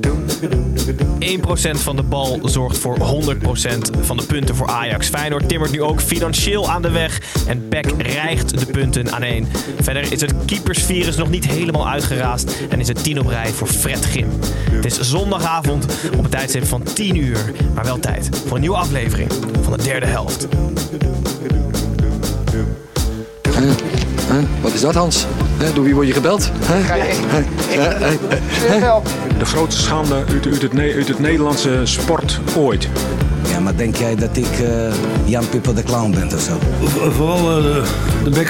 1% van de bal zorgt voor 100% van de punten voor Ajax. Feyenoord timmert nu ook financieel aan de weg en PEC rijgt de punten aan één. Verder is het keepersvirus nog niet helemaal uitgeraasd en is het 10 op rij voor Fred Grim. Het is zondagavond op een tijdstip van 10 uur, maar wel tijd voor een nieuwe aflevering van de derde helft. Huh? Wat is dat, Hans? Huh? Door wie word je gebeld? Huh? De grootste schande uit, uit, het, uit het Nederlandse sport ooit. Ja, maar denk jij dat ik eh, Jan Pipper de Clown ben of zo? Vooral eh, de, de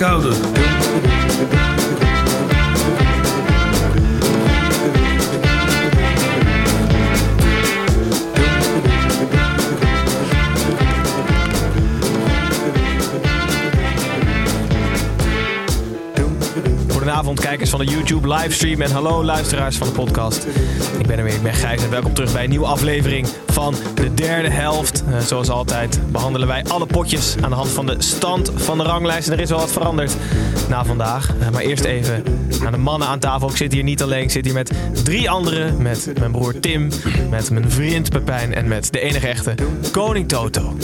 Goedenavond kijkers van de YouTube livestream en hallo luisteraars van de podcast. Ik ben er weer, ik ben Gijs en welkom terug bij een nieuwe aflevering van de derde helft. Eh, zoals altijd behandelen wij alle potjes aan de hand van de stand van de ranglijst. En er is wel wat veranderd na vandaag. Eh, maar eerst even naar de mannen aan tafel. Ik zit hier niet alleen, ik zit hier met drie anderen. Met mijn broer Tim, met mijn vriend Pepijn en met de enige echte Koning Toto.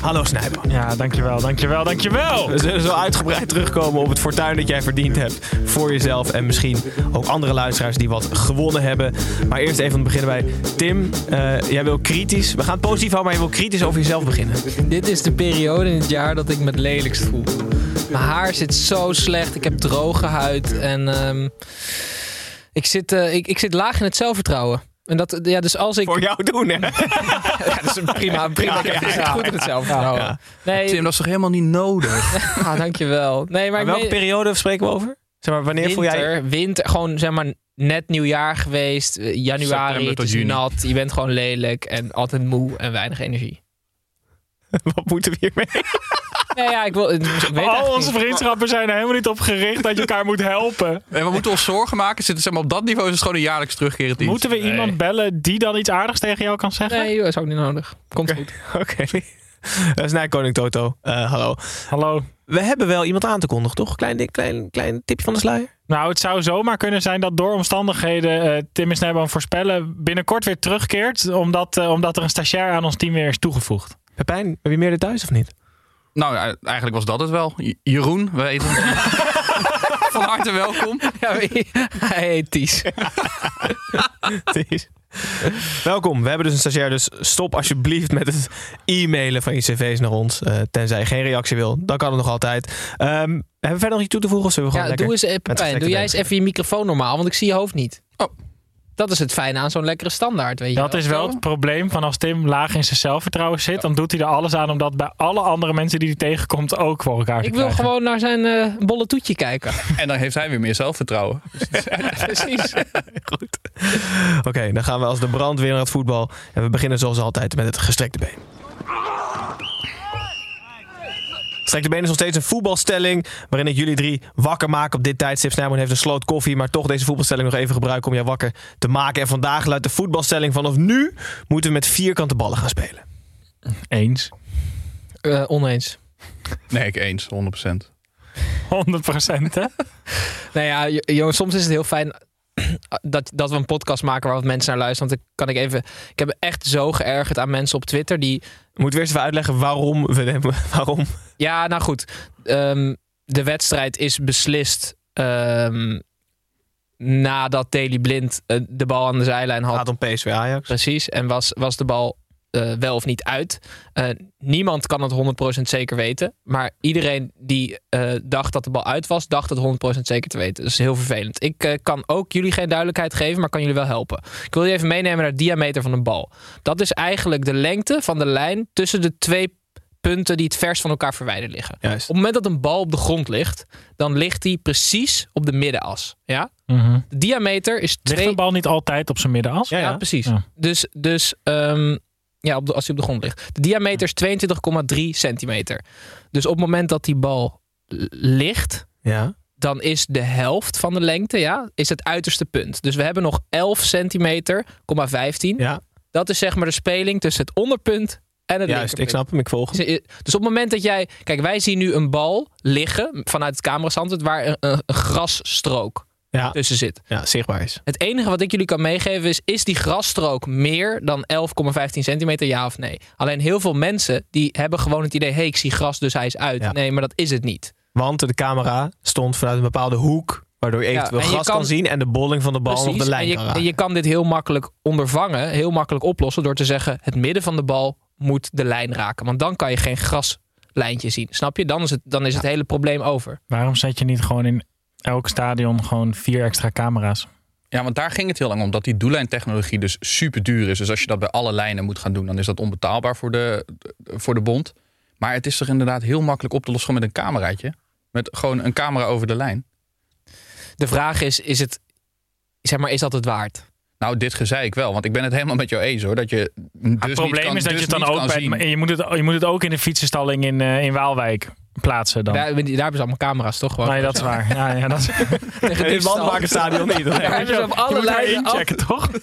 Hallo Snijper. Ja, dankjewel, dankjewel, dankjewel. We zullen zo uitgebreid terugkomen op het fortuin dat jij verdiend hebt voor jezelf en misschien ook andere luisteraars die wat gewonnen hebben. Maar eerst even beginnen bij Tim. Eh, jij wil kritisch. We gaan het positief houden, maar je wil kritisch over jezelf beginnen. Dit is de periode in het jaar dat ik me het lelijkst voel. Mijn haar zit zo slecht. Ik heb droge huid. En ehm, ik, zit, eh, ik, ik zit laag in het zelfvertrouwen. En dat, ja, dus als ik... Voor jou doen, hè? Ja, dat is een prima, prima. Ja, ja, ja. goed in het zelfvertrouwen. Ja. Nee, Tim, dat is toch helemaal niet nodig? ah, dankjewel. Nee, maar, Maar welke meen- periode spreken we over? Zeg maar, wanneer voel winter, jij... winter, gewoon zeg maar net nieuwjaar geweest. eh, Januari, September het tot is juni. nat. Je bent gewoon lelijk en altijd moe en weinig energie. Wat moeten we hiermee? Nee, ja, ik, wil, ik weet Al eigenlijk onze niet. vriendschappen zijn er helemaal niet op gericht dat je elkaar moet helpen. En we moeten ons zorgen maken. Zitten zeg maar, op dat niveau is het gewoon een jaarlijks terugkerend iets. Moeten we iemand bellen die dan iets aardigs tegen jou kan zeggen? Nee, joh, is ook niet nodig. Komt goed. Oké. Dat is naar Koning Toto. Eh, hallo. Hallo. We hebben wel iemand aan te kondigen, toch? Klein, klein, klein tipje van de sluier. Nou, het zou zomaar kunnen zijn dat door omstandigheden eh, Tim en Snijboom voorspellen binnenkort weer terugkeert. Omdat, eh, omdat er een stagiair aan ons team weer is toegevoegd. Pepijn, heb je meer thuis of niet? Nou, ja, eigenlijk was dat het wel. J- Jeroen, we weten Van harte welkom. Ja, hij heet Ties. Ties. Welkom. We hebben dus een stagiair, dus stop alsjeblieft met het e-mailen van je cv's naar ons. eh, tenzij je geen reactie wil. Dan kan het nog altijd. Ehm, hebben we verder nog iets toe te voegen? Of zullen we Ja, gewoon doe lekker eens, Pepijn, doe jij eens even je microfoon normaal, want ik zie je hoofd niet. Oh. Dat is het fijne aan zo'n lekkere standaard, weet je Dat wel. is wel het probleem van als Tim laag in zijn zelfvertrouwen zit. Dan doet hij er alles aan om dat bij alle andere mensen die hij tegenkomt ook voor elkaar te Ik wil krijgen. gewoon naar zijn eh, bolle toetje kijken. En dan heeft hij weer meer zelfvertrouwen. Precies. Goed. Oké, dan gaan we als de brandweer naar het voetbal. En we beginnen zoals altijd met het gestrekte been. Gestrekte been is nog steeds een voetbalstelling. Waarin ik jullie drie wakker maak op dit tijdstip. Snijboon heeft een sloot koffie. Maar toch deze voetbalstelling nog even gebruiken om jou wakker te maken. En vandaag luidt de voetbalstelling vanaf nu moeten we met vierkante ballen gaan spelen. Eens. Eh, oneens. Nee, ik eens, 100%. 100 procent, hè? Nou ja, jongens, soms is het heel fijn dat, dat we een podcast maken waar wat mensen naar luisteren. Want dan kan ik even. Ik heb echt zo geërgerd aan mensen op Twitter die. Moeten we eerst even uitleggen waarom we hebben. Waarom? Ja, nou goed. Ehm, de wedstrijd is beslist. ehm, nadat Daley Blind eh, de bal aan de zijlijn had. Gaat om PSV Ajax. Precies. En was, was de bal eh, wel of niet uit? Eh, niemand kan het 100% zeker weten. Maar iedereen die eh, dacht dat de bal uit was, dacht het 100% zeker te weten. Dat is heel vervelend. Ik eh, kan ook jullie geen duidelijkheid geven, maar kan jullie wel helpen. Ik wil je even meenemen naar het diameter van de bal. Dat is eigenlijk de lengte van de lijn tussen de twee punten die het verst van elkaar verwijderd liggen. Juist. Op het moment dat een bal op de grond ligt, dan ligt die precies op de middenas. Ja? Mhm. De diameter is Ligt twee... een bal niet altijd op zijn middenas? Ja, Ja, ja. precies. Ja. Dus, dus ehm, ja, op de, als hij op de grond ligt. De diameter is 22,3 centimeter. Dus op het moment dat die bal ligt, Ja. dan is de helft van de lengte, ja, is het uiterste punt. Dus we hebben nog 11 centimeter, 15. Ja, Dat is zeg maar de speling tussen het onderpunt en het juist. Ik snap hem, ik volg hem. Dus op het moment dat jij... Kijk, wij zien nu een bal liggen vanuit het camerastandpunt... waar een grasstrook Ja, tussen zit. ja, zichtbaar is. Het enige wat ik jullie kan meegeven is... is die grasstrook meer dan 11,15 centimeter, ja of nee? Alleen heel veel mensen die hebben gewoon het idee... hé, hey, ik zie gras, dus hij is uit. Ja. Nee, maar dat is het niet. Want de camera stond vanuit een bepaalde hoek, waardoor je eventueel gras kan, kan- zien en de bolling van de bal Precies. de lijn en, je, kan en je kan dit heel makkelijk ondervangen, heel makkelijk oplossen... door te zeggen, het midden van de bal moet de lijn raken. Want dan kan je geen graslijntje zien. Snap je? Dan is het, dan is het hele probleem over. Waarom zet je niet gewoon in elk stadion gewoon vier extra camera's? Ja, want daar ging het heel lang om. Dat die doellijntechnologie dus super duur is. Dus als je dat bij alle lijnen moet gaan doen, dan is dat onbetaalbaar voor de, voor de bond. Maar het is toch inderdaad heel makkelijk op te lossen gewoon met een cameraatje. Met gewoon een camera over de lijn. De vraag is, is, het, zeg maar, is dat het waard? Nou, dit gezei ik wel. Want ik ben het helemaal met jou eens hoor. Dat je dus het probleem niet kan, is dat dus je het dan ook bij, zien. je moet, het, je moet het ook in de fietsenstalling in, eh, in Waalwijk plaatsen dan. Daar, daar hebben ze allemaal camera's, toch? Gewoon. nee, dat is waar. Ja, ja, dat is, Tegen. Landmakerstadion niet. Daar hebben ze op je alle maar lijnen af. inchecken, toch?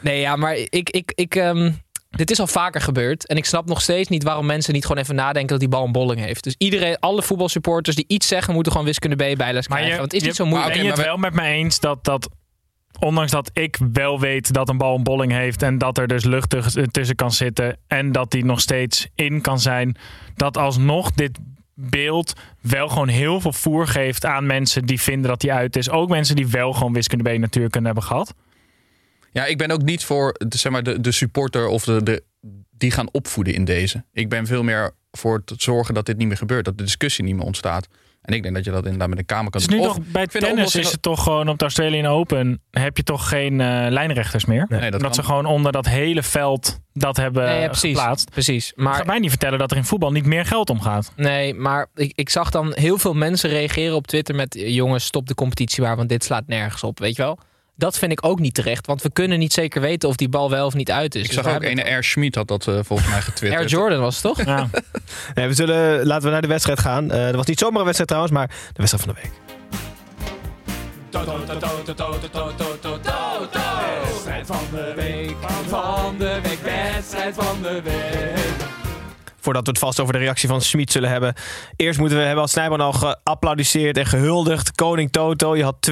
Nee, ja, maar ik, ik, ik, ehm, dit is al vaker gebeurd. En ik snap nog steeds niet waarom mensen niet gewoon even nadenken dat die bal een bolling heeft. Dus iedereen, alle voetbalsupporters die iets zeggen, moeten gewoon wiskunde B bijles Maar krijgen. je, Want het is je- niet zo moeilijk. Ben je het maar we- wel met me eens dat, dat, ondanks dat ik wel weet dat een bal een bolling heeft en dat er dus lucht tussen- tussen kan zitten en dat die nog steeds in kan zijn, dat alsnog dit beeld wel gewoon heel veel voer geeft aan mensen die vinden dat die uit is. Ook mensen die wel gewoon wiskunde B natuurkunde hebben gehad. Ja, ik ben ook niet voor de, zeg maar, de, de supporter of de, de, die gaan opvoeden in deze. Ik ben veel meer voor te zorgen dat dit niet meer gebeurt. Dat de discussie niet meer ontstaat. En ik denk dat je dat inderdaad met een kamer kan doen. nu Of- toch, bij de tennis is het toch gewoon op de Australian Open heb je toch geen eh, lijnrechters meer? Nee, dat ze gewoon onder dat hele veld dat hebben Nee, ja, precies, geplaatst. precies. Maar mij niet vertellen dat er in voetbal niet meer geld omgaat. Nee, maar ik, ik zag dan heel veel mensen reageren op Twitter met... jongens, stop de competitie maar, want dit slaat nergens op, weet je wel? Dat vind ik ook niet terecht, want we kunnen niet zeker weten of die bal wel of niet uit is. Ik Dus zag ook ene Air Schmid had dat eh, volgens mij getwitterd. Air Jordan was het toch? Ja. Nee, we zullen, laten we naar de wedstrijd gaan. Eh dat was niet zomaar een wedstrijd trouwens, maar de wedstrijd van de week. Wedstrijd van de week, van de week, wedstrijd van de week. Voordat we het vast over de reactie van Schmid zullen hebben. Eerst moeten we hebben als Snijman al geapplaudisseerd en gehuldigd. Koning Toto, je had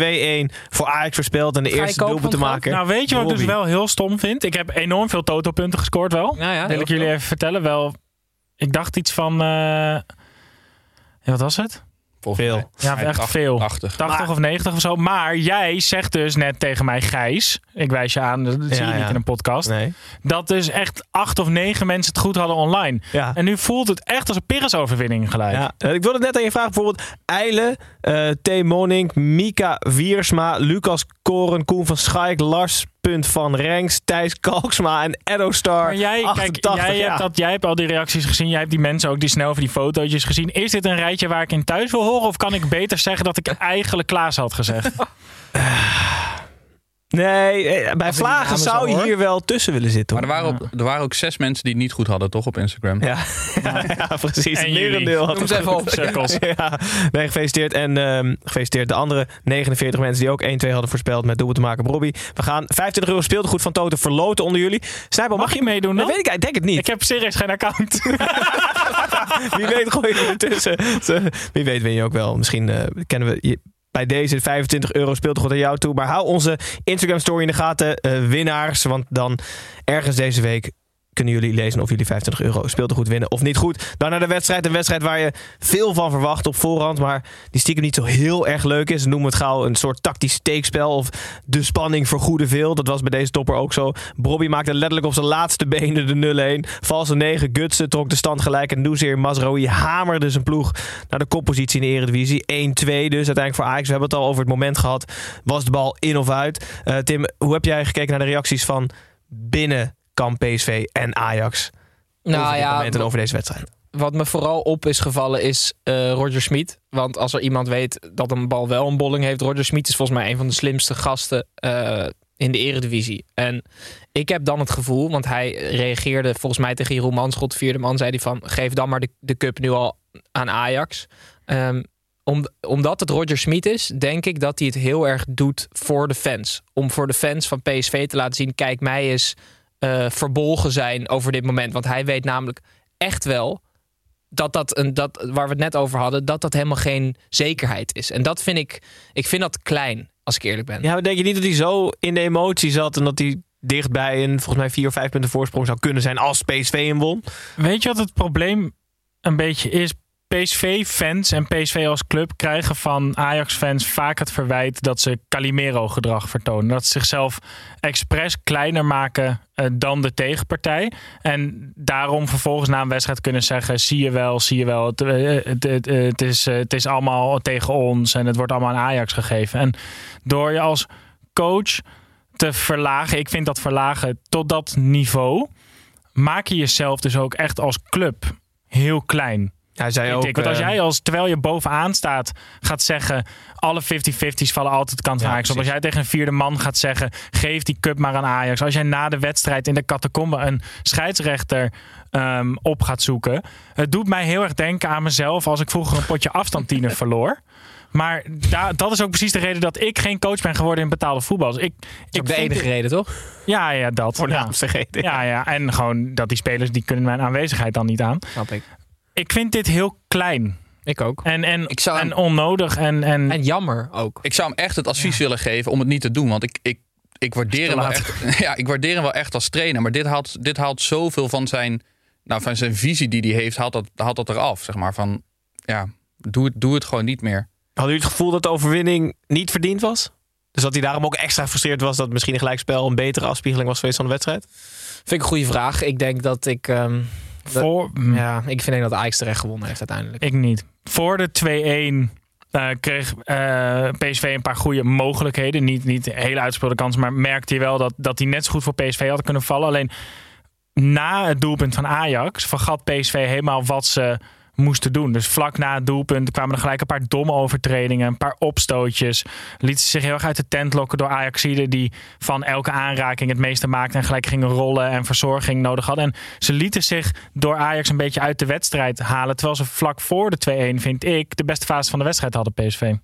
2-1 voor Ajax verspeeld en de Ga eerste doelpunt te maken. Nou, weet je wat ik dus wel heel stom vind? Ik heb enorm veel totopunten gescoord wel. Ja, ja. Wil ik jullie even vertellen. Wel, ik dacht iets van... eh, ja, wat was het? Volgens Veel. mij. Ja, echt 80, veel. 80. 80 of 90 of zo. Maar jij zegt dus net tegen mij, Gijs... Ik wijs je aan, dat zie je Ja, niet ja. in een podcast... Nee. dat dus echt acht of negen mensen het goed hadden online. Ja. En nu voelt het echt als een Pires-overwinning gelijk. Ja, ik wilde net aan je vragen. Bijvoorbeeld Eile, eh T. Monink, Mika Wiersma, Lucas Koren, Koen van Schaik, Lars Punt van Renks, Thijs Kalksma en Edo Star. Maar jij, 88, kijk, jij, ja. hebt dat, jij hebt al die reacties gezien. Jij hebt die mensen ook die snel over die fotootjes gezien. Is dit een rijtje waar ik in thuis wil horen? Of kan ik beter zeggen dat ik eigenlijk Klaas had gezegd? Nee, eh, bij Vlagen zou zo, je hier wel tussen willen zitten. Maar er waren, op, er waren ook zes mensen die het niet goed hadden, toch, op Instagram? Ja, ja, precies. En merendeel had Noem het ze even op. Cirkels. Ja, nee, gefeliciteerd. En ehm, gefeliciteerd de andere 49 mensen die ook 1-2 hadden voorspeld met doelpunt te maken. Robbie, we gaan 25 euro speeltegoed van Toto verloten onder jullie. Snijbel, Mag je meedoen Dat dan? weet ik, ik denk het niet. Ik heb serieus geen account. Wie weet gooi je ertussen. Wie weet win je ook wel. Misschien eh, kennen we je bij deze 25 euro speeltegoed aan jou toe. Maar hou onze Instagram story in de gaten. eh, winnaars. Want dan ergens deze week kunnen jullie lezen of jullie 25 euro speeltegoed winnen of niet goed. Dan naar de wedstrijd. Een wedstrijd waar je veel van verwacht op voorhand. Maar die stiekem niet zo heel erg leuk is. Noemen we het gauw een soort tactisch steekspel. Of de spanning vergoeden veel. Dat was bij deze topper ook zo. Bobby maakte letterlijk op zijn laatste benen de 0-1. Valse 9. Gutsen trok de stand gelijk. En Noezeer Masraoui hamerde zijn ploeg naar de koppositie in de Eredivisie. 1-2 dus uiteindelijk voor Ajax. We hebben het al over het moment gehad. Was de bal in of uit? Eh, Tim, hoe heb jij gekeken naar de reacties van binnen kamp PSV en Ajax? Nou ja, over deze wedstrijd. Wat me vooral op is gevallen is eh, Roger Smit. Want als er iemand weet dat een bal wel een bolling heeft... Roger Smit is volgens mij een van de slimste gasten eh, in de eredivisie. En ik heb dan het gevoel, want hij reageerde volgens mij tegen Jeroen Manschot... vierde man, zei hij van... geef dan maar de, de cup nu al aan Ajax. Ehm, om, omdat het Roger Smit is, denk ik dat hij het heel erg doet voor de fans. Om voor de fans van PSV te laten zien... kijk, mij eens eh, verbolgen zijn over dit moment. Want hij weet namelijk echt wel dat dat, een, dat waar we het net over hadden, dat dat helemaal geen zekerheid is. En dat vind ik, ik vind dat klein, als ik eerlijk ben. Ja, maar denk je niet dat hij zo in de emotie zat en dat hij dichtbij een volgens mij vier of vijf punten voorsprong zou kunnen zijn als PSV hem won? Weet je wat het probleem een beetje is? PSV-fans en PSV als club krijgen van Ajax-fans vaak het verwijt dat ze Calimero-gedrag vertonen. Dat ze zichzelf expres kleiner maken eh, dan de tegenpartij. En daarom vervolgens na een wedstrijd kunnen zeggen: zie je wel, zie je wel, het, eh, het, het, het is, eh, het is allemaal tegen ons en het wordt allemaal aan Ajax gegeven. En door je als coach te verlagen, ik vind dat verlagen tot dat niveau, maak je jezelf dus ook echt als club heel klein. Hij zei ook, ik. Want als eh, jij als, terwijl je bovenaan staat, gaat zeggen... alle 50-50's vallen altijd de kant van Ja, Ajax. Als jij tegen een vierde man gaat zeggen... geef die cup maar aan Ajax. Als jij na de wedstrijd in de catacombe een scheidsrechter ehm, op gaat zoeken... het doet mij heel erg denken aan mezelf... als ik vroeger een potje afstandtiener verloor. Maar dat is ook precies de reden dat ik geen coach ben geworden in betaalde voetbal. Dus ik, Dat is ik ook de enige reden, toch? Ja, ja, dat. Voornaamste ja. reden. Ja, ja, en gewoon dat die spelers... die kunnen mijn aanwezigheid dan niet aan. Snap ik. Ik vind dit heel klein. Ik ook. En, en, Ik zou hem- en onnodig. En, en, En jammer ook. Ik zou hem echt het advies willen geven om het niet te doen. Want ik, ik, ik, waardeer hem wel echt, ja, ik waardeer hem wel echt als trainer. Maar dit haalt, dit haalt zoveel van zijn, nou, van zijn visie die hij heeft, haalt dat, haalt dat eraf. Zeg maar van, ja, doe het, doe het gewoon niet meer. Hadden jullie het gevoel dat de overwinning niet verdiend was? Dus dat hij daarom ook extra gefrustreerd was dat misschien een gelijkspel een betere afspiegeling was geweest van de wedstrijd? Vind ik een goede vraag. Ik denk dat ik... ehm, voor, mm, ja, ik vind dat Ajax terecht gewonnen heeft uiteindelijk. Ik niet. Voor de 2-1 eh, kreeg eh, PSV een paar goede mogelijkheden. Niet, niet hele uitspeelde kansen, maar merkte je wel dat, dat die net zo goed voor PSV hadden kunnen vallen. Alleen na het doelpunt van Ajax vergat PSV helemaal wat ze moesten doen. Dus vlak na het doelpunt kwamen er gelijk een paar domme overtredingen, een paar opstootjes. Lieten ze zich heel erg uit de tent lokken door Ajaxiden die van elke aanraking het meeste maakten en gelijk gingen rollen en verzorging nodig hadden. En ze lieten zich door Ajax een beetje uit de wedstrijd halen, terwijl ze vlak voor de 2-1, vind ik, de beste fase van de wedstrijd hadden PSV.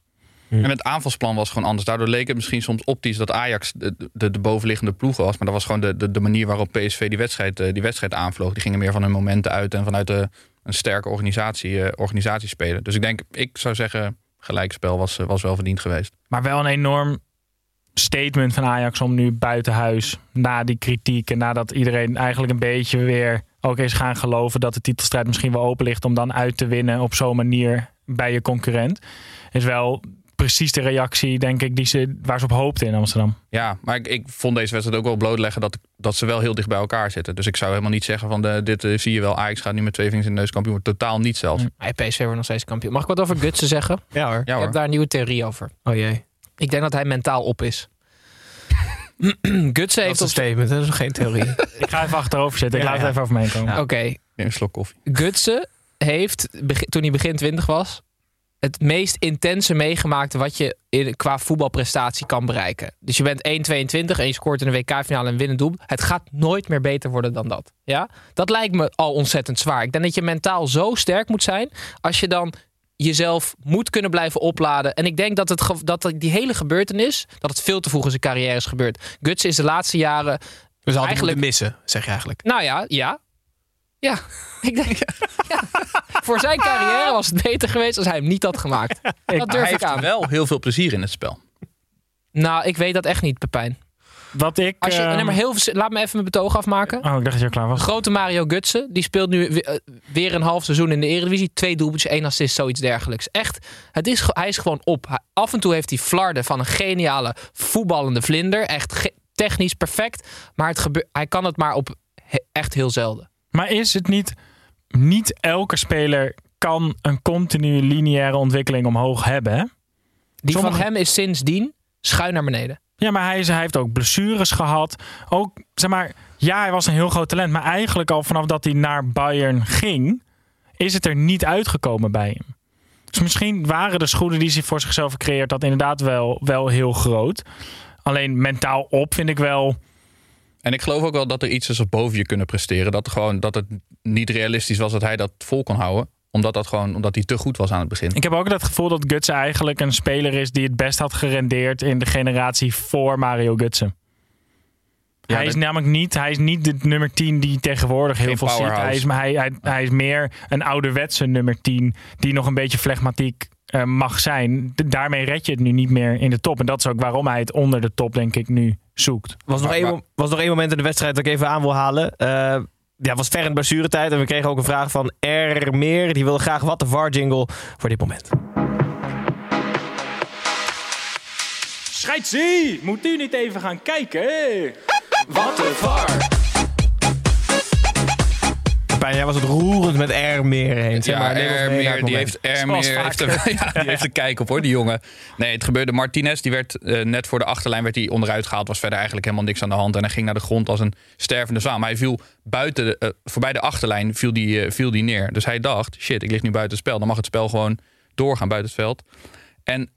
En het aanvalsplan was gewoon anders. Daardoor leek het misschien soms optisch dat Ajax de, de, de bovenliggende ploeg was. Maar dat was gewoon de, de, de manier waarop PSV die wedstrijd, eh, die wedstrijd aanvloog. Die gingen meer van hun momenten uit en vanuit de, een sterke organisatie, organisatie spelen. Dus ik denk, ik zou zeggen, gelijkspel was, eh, was wel verdiend geweest. Maar wel een enorm statement van Ajax om nu buiten huis, na die kritiek en nadat iedereen eigenlijk een beetje weer ook is gaan geloven dat de titelstrijd misschien wel open ligt om dan uit te winnen op zo'n manier bij je concurrent, is wel precies de reactie, denk ik, die ze, waar ze op hoopten in Amsterdam. Ja, maar ik, ik vond deze wedstrijd ook wel blootleggen dat, dat ze wel heel dicht bij elkaar zitten. Dus ik zou helemaal niet zeggen van de, dit eh, zie je wel. Ajax gaat nu met twee vingers in de neus kampioen. Totaal niet zelfs. Hey, PSV wordt nog steeds kampioen. Mag ik wat over Gutsen zeggen? Ja hoor. Ja Ik heb daar een nieuwe theorie over. Oh jee. Ik denk dat hij mentaal op is. Gutsen Dat heeft is een statement, dat is geen theorie. Ik ga even achterover zitten, ik Ja, laat ja. het even over me heen komen. Oké, Neem een slok koffie. Gutsen heeft, toen hij begin 20 was, het meest intense meegemaakt wat je in, qua voetbalprestatie kan bereiken. Dus je bent 1,22 en je scoort in de WK-finale een winnend doel. Het gaat nooit meer beter worden dan dat. Ja? Dat lijkt me al ontzettend zwaar. Ik denk dat je mentaal zo sterk moet zijn als je dan jezelf moet kunnen blijven opladen. En ik denk dat, het, dat die hele gebeurtenis, dat het veel te vroeg in zijn carrière is gebeurd. Gutsen is de laatste jaren Dus eigenlijk missen, zeg je eigenlijk. nou ja, ja. Ja, ik denk. Ja. Voor zijn carrière was het beter geweest als hij hem niet had gemaakt. Dat Maar durf hij ik heeft aan. wel heel veel plezier in het spel. Nou, ik weet dat echt niet, Pepijn. Wat ik... Als je, ehm, nee, maar heel, laat me even mijn betoog afmaken. Oh, ik dacht dat je al klaar was. Grote Mario Gutsen, die speelt nu eh, weer een half seizoen in de Eredivisie. Twee doelpuntjes, één assist, zoiets dergelijks. Echt, het is, hij is gewoon op. Af en toe heeft hij flarden van een geniale voetballende vlinder. Echt technisch perfect. Maar het gebe- hij kan het maar op echt heel zelden. Maar is het niet, niet elke speler kan een continue lineaire ontwikkeling omhoog hebben, hè? Die Sommige- van hem is sindsdien schuin naar beneden. Ja, maar hij, is, hij heeft ook blessures gehad. Ook, zeg maar, ja, hij was een heel groot talent. Maar eigenlijk al vanaf dat hij naar Bayern ging, is het er niet uitgekomen bij hem. Dus misschien waren de schoenen die hij voor zichzelf gecreëerd had inderdaad wel, wel heel groot. Alleen mentaal op vind ik wel... En ik geloof ook wel dat er iets is of boven je kunnen presteren. Dat, gewoon, dat het niet realistisch was dat hij dat vol kon houden. Omdat, dat gewoon, omdat hij te goed was aan het begin. Ik heb ook het gevoel dat Gutsen eigenlijk een speler is die het best had gerendeerd in de generatie voor Mario Gutsen. Ja, hij is dat- namelijk niet, hij is niet de nummer 10 die tegenwoordig heel veel ziet. powerhouse. Hij is, maar hij, hij, hij is meer een ouderwetse nummer 10 die nog een beetje flegmatiek eh, mag zijn. Daarmee red je het nu niet meer in de top. En dat is ook waarom hij het onder de top, denk ik, nu zoekt. was nog, Maar- één, was nog één moment in de wedstrijd dat ik even aan wil halen. Eh, ja, het was ver in de blessuretijd. En we kregen ook een vraag van R. Meer. Die wilde graag wat de VAR-jingle voor dit moment. Scheidsie! Moet u niet even gaan kijken? Wat de VAR. Pijn, jij was het roerend met R. Meer heen. Zeg maar, Ermeer, die heeft, Ermeer heeft, er, ja, die heeft kijk op hoor, die jongen. Nee, het gebeurde. Martinez, die werd eh, net voor de achterlijn werd hij onderuit gehaald. Was verder eigenlijk helemaal niks aan de hand. En hij ging naar de grond als een stervende zwaan. Maar hij viel buiten, de, eh, voorbij de achterlijn viel die, eh, viel die neer. Dus hij dacht, shit, ik lig nu buiten het spel. Dan mag het spel gewoon doorgaan buiten het veld. En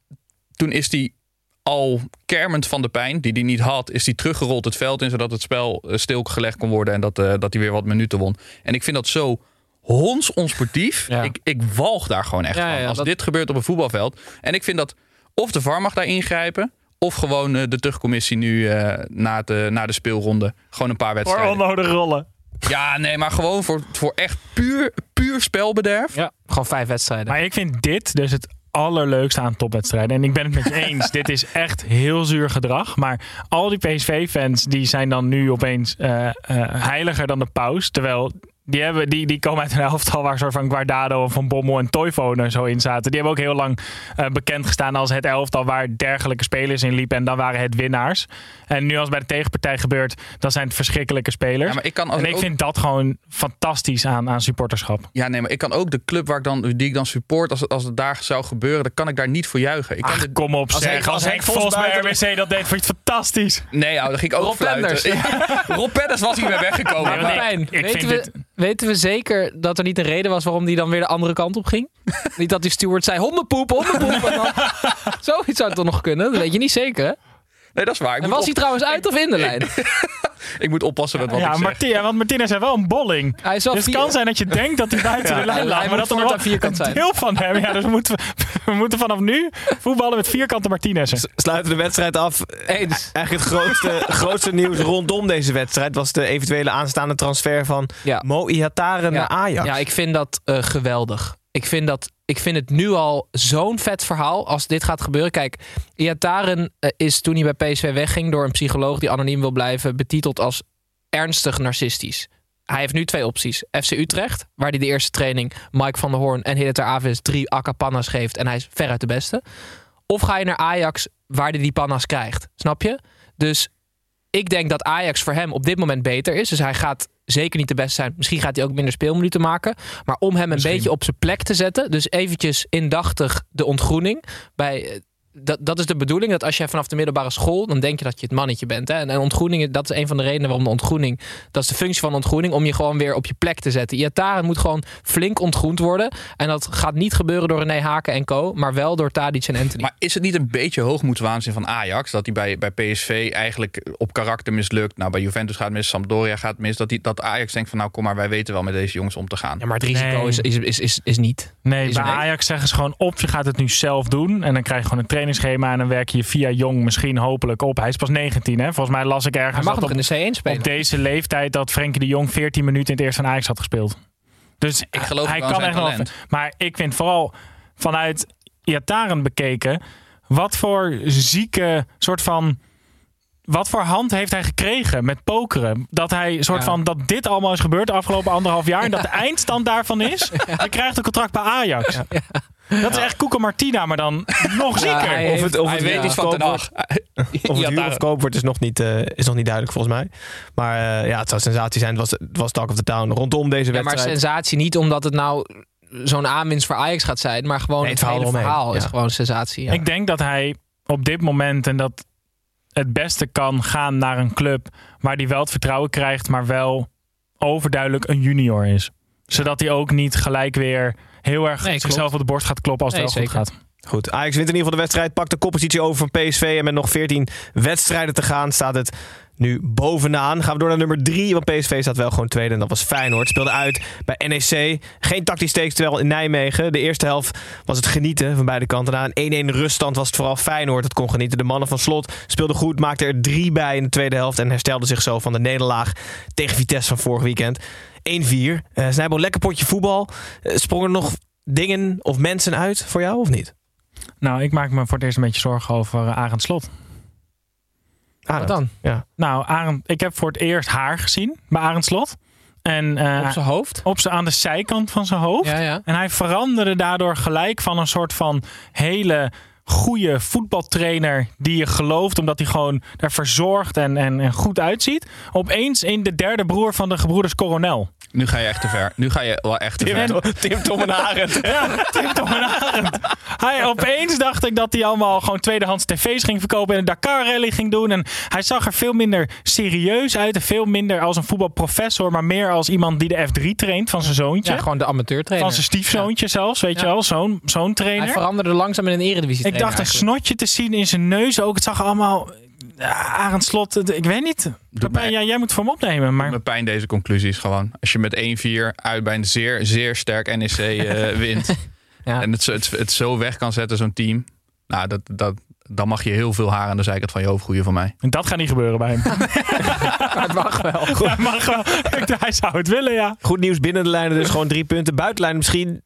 toen is hij al kermend van de pijn, die hij niet had, is hij teruggerold het veld in, zodat het spel eh, stilgelegd kon worden en dat, eh, dat hij weer wat minuten won. En ik vind dat zo hons onsportief. Ja. Ik, ik walg daar gewoon echt Ja, van. ja, Als dat- dit gebeurt op een voetbalveld. En ik vind dat of de VAR mag daar ingrijpen, of gewoon eh, de terugcommissie nu eh, na, eh, na de speelronde gewoon een paar Voor wedstrijden. onnodige rollen. Ja, nee, maar gewoon voor, voor echt puur, puur spelbederf. Ja, gewoon vijf wedstrijden. Maar ik vind dit dus het allerleukste aan topwedstrijden. En ik ben het met je eens. dit is echt heel zuur gedrag. Maar al die PSV-fans die zijn dan nu opeens eh, eh, heiliger dan de paus. Terwijl die, hebben, die, die komen uit een elftal waar soort van Guardado, Van Bommel en Toivonen zo in zaten. Die hebben ook heel lang eh, bekend gestaan als het elftal waar dergelijke spelers in liepen. En dan waren het winnaars. En nu als bij de tegenpartij gebeurt, dan zijn het verschrikkelijke spelers. Ja, maar ik kan en ik ook- vind dat gewoon fantastisch aan, aan supporterschap. Ja, nee, maar ik kan ook de club waar ik dan, die ik dan support, als het, als het daar zou gebeuren, dan kan ik daar niet voor juichen. Ik kan de- kom op Als zeg. Henk- Als, als Henk Vos bij buiten- RWC dat deed, vond je het fantastisch. Nee, nou, dan ging ik ook Rob fluiten. Penders. Ja, Rob Penders was hiermee weggekomen. Maar- ik- ik weten, vind we, dit- weten we zeker dat er niet een reden was waarom die dan weer de andere kant op ging? niet dat die steward zei hondenpoep, hondenpoep. en dan, zoiets zou het toch nog kunnen? Dat weet je niet zeker. hè? Nee, dat is waar. Ik En moet was hij trouwens uit of in de lijn? Ik moet oppassen met wat ja, ik zeg. Martin, ja, want Martinez heeft wel een bolling. Hij is wel Dus het vier- kan zijn dat je denkt dat hij buiten de lijn lag. Maar dat er nog voortaan wel vierkant een zijn. deel van hem. Ja, dus we moeten, we moeten vanaf nu voetballen met vierkante Martinez'en. sluiten de wedstrijd af. Eens. Eigenlijk het grootste, grootste nieuws rondom deze wedstrijd was de eventuele aanstaande transfer van Ja. Mo Ihatare naar Ajax. Ja, ik vind dat eh, geweldig. Ik vind, dat, ik vind het nu al zo'n vet verhaal als dit gaat gebeuren. Kijk, Iataren eh, is toen hij bij PSV wegging door een psycholoog die anoniem wil blijven, betiteld als ernstig narcistisch. Hij heeft nu twee opties. FC Utrecht, waar hij de eerste training Mike van der Hoorn en Hiddeter Avis drie akapannas geeft en hij is veruit de beste. Of ga je naar Ajax, waar hij die pannas krijgt. Snap je? Dus ik denk dat Ajax voor hem op dit moment beter is. Dus hij gaat zeker niet de beste zijn. Misschien gaat hij ook minder speelminuten maken. Maar om hem een beetje op zijn plek te zetten. Dus eventjes indachtig de ontgroening. Bij, eh, dat, dat is de bedoeling. Dat als je vanaf de middelbare school. dan denk je dat je het mannetje bent. Hè? En, en ontgroening, dat is een van de redenen waarom de ontgroening. dat is de functie van de ontgroening. om je gewoon weer op je plek te zetten. Iataren moet gewoon flink ontgroend worden. En dat gaat niet gebeuren door René Haken en Co. maar wel door Tadic en Anthony. Maar is het niet een beetje hoogmoedswaanzin van Ajax? Dat hij bij, bij PSV eigenlijk op karakter mislukt. Nou, bij Juventus gaat het mis, Sampdoria gaat het mis. Dat, die, dat Ajax denkt van nou kom maar, wij weten wel met deze jongens om te gaan. ja, maar het risico Nee. is, is, is, is, is niet. Nee, Is bij nee. Ajax zeggen ze gewoon op, je gaat het nu zelf doen. En dan krijg je gewoon een trainingsschema en dan werk je via Jong misschien hopelijk op. Hij is pas 19 hè. Volgens mij las ik Hij ergens mag dat nog op, in de C1 spelen. op deze leeftijd dat Frenkie de Jong 14 minuten in het eerste van Ajax had gespeeld. Dus Ik geloof hij kan echt wel. talent. Maar ik vind vooral vanuit Iataren bekeken, wat voor zieke soort van. Wat voor hand heeft hij gekregen met pokeren? Dat hij soort Ja. van dat dit allemaal is gebeurd de afgelopen anderhalf jaar en dat de eindstand daarvan is. Hij krijgt een contract bij Ajax. Dat is echt Koeka Martina, maar dan nog zieker. hij Of het, of Hij het weet iets van Ten of het huur of koop wordt is nog, niet, eh, is nog niet duidelijk volgens mij. Maar eh, ja, het zou sensatie zijn. Het was, het was talk of the town rondom deze Ja, maar wedstrijd. sensatie niet omdat het nou zo'n aanwinst voor Ajax gaat zijn, maar gewoon Nee, het, het verhaal hele verhaal is ja. gewoon sensatie. Ja. Ik denk dat hij op dit moment, en dat het beste kan gaan naar een club waar hij wel het vertrouwen krijgt, maar wel overduidelijk een junior is. Zodat hij ook niet gelijk weer heel erg Nee, zichzelf klopt. op de borst gaat kloppen als het Nee, wel goed gaat. Goed, Ajax wint in ieder geval de wedstrijd. Pakt de koppositie over van PSV. En met nog 14 wedstrijden te gaan staat het nu bovenaan. Gaan we door naar nummer 3. Want PSV staat wel gewoon tweede. En dat was Feyenoord. Speelde uit bij NEC. Geen tactisch steekspel in Nijmegen. De eerste helft was het genieten van beide kanten. Na een 1-1 ruststand was het vooral Feyenoord dat kon genieten. De mannen van Slot speelden goed. Maakten er drie bij in de tweede helft. En herstelden zich zo van de nederlaag tegen Vitesse van vorig weekend. 1-4. Uh, Snijbo, lekker potje voetbal. Eh, sprongen er nog dingen of mensen uit voor jou of niet? Nou, ik maak me voor het eerst een beetje zorgen over uh, Arend Slot. Arend. Wat dan? Ja. Nou, Arend, ik heb voor het eerst haar gezien bij Arend Slot. En, uh, Op zijn hoofd? Op zijn, aan de zijkant van zijn hoofd. Ja, ja. En hij veranderde daardoor gelijk van een soort van hele goede voetbaltrainer die je gelooft, omdat hij gewoon daar verzorgd en, en, en goed uitziet. Opeens in de derde broer van de gebroeders Coronel. Nu ga je echt te ver. Nu ga je wel echt te ver. Tim, Tim Tom en Arend. Ja, Tim Tom en Arend. Hij, opeens dacht ik dat hij allemaal gewoon tweedehands tv's ging verkopen en een Dakar rally ging doen. En hij zag er veel minder serieus uit en veel minder als een voetbalprofessor, maar meer als iemand die de F3 traint van zijn zoontje. Ja, gewoon de amateurtrainer. Van zijn stiefzoontje ja. zelfs, weet Ja. je wel. Zo'n zo'n trainer. Hij veranderde langzaam in een eredivisie Ik dacht een snotje te zien in zijn neus ook. Het zag allemaal... Ja, Arend Slot, ik weet niet. Doet Ja, jij moet voor hem opnemen, maar... Mijn pijn deze conclusies gewoon. Als je met 1-4 uit bij een zeer, zeer sterk NEC eh, wint. Ja. En het, zo- het, het zo weg kan zetten, zo'n team. Nou, dat, dat, dan mag je heel veel haar aan de zijkant van je hoofd groeien van mij. Dat gaat niet gebeuren bij hem. Het mag wel. Mag dacht, Hij zou het willen, ja. Goed nieuws binnen de lijnen, dus gewoon drie punten. Buitenlijnen misschien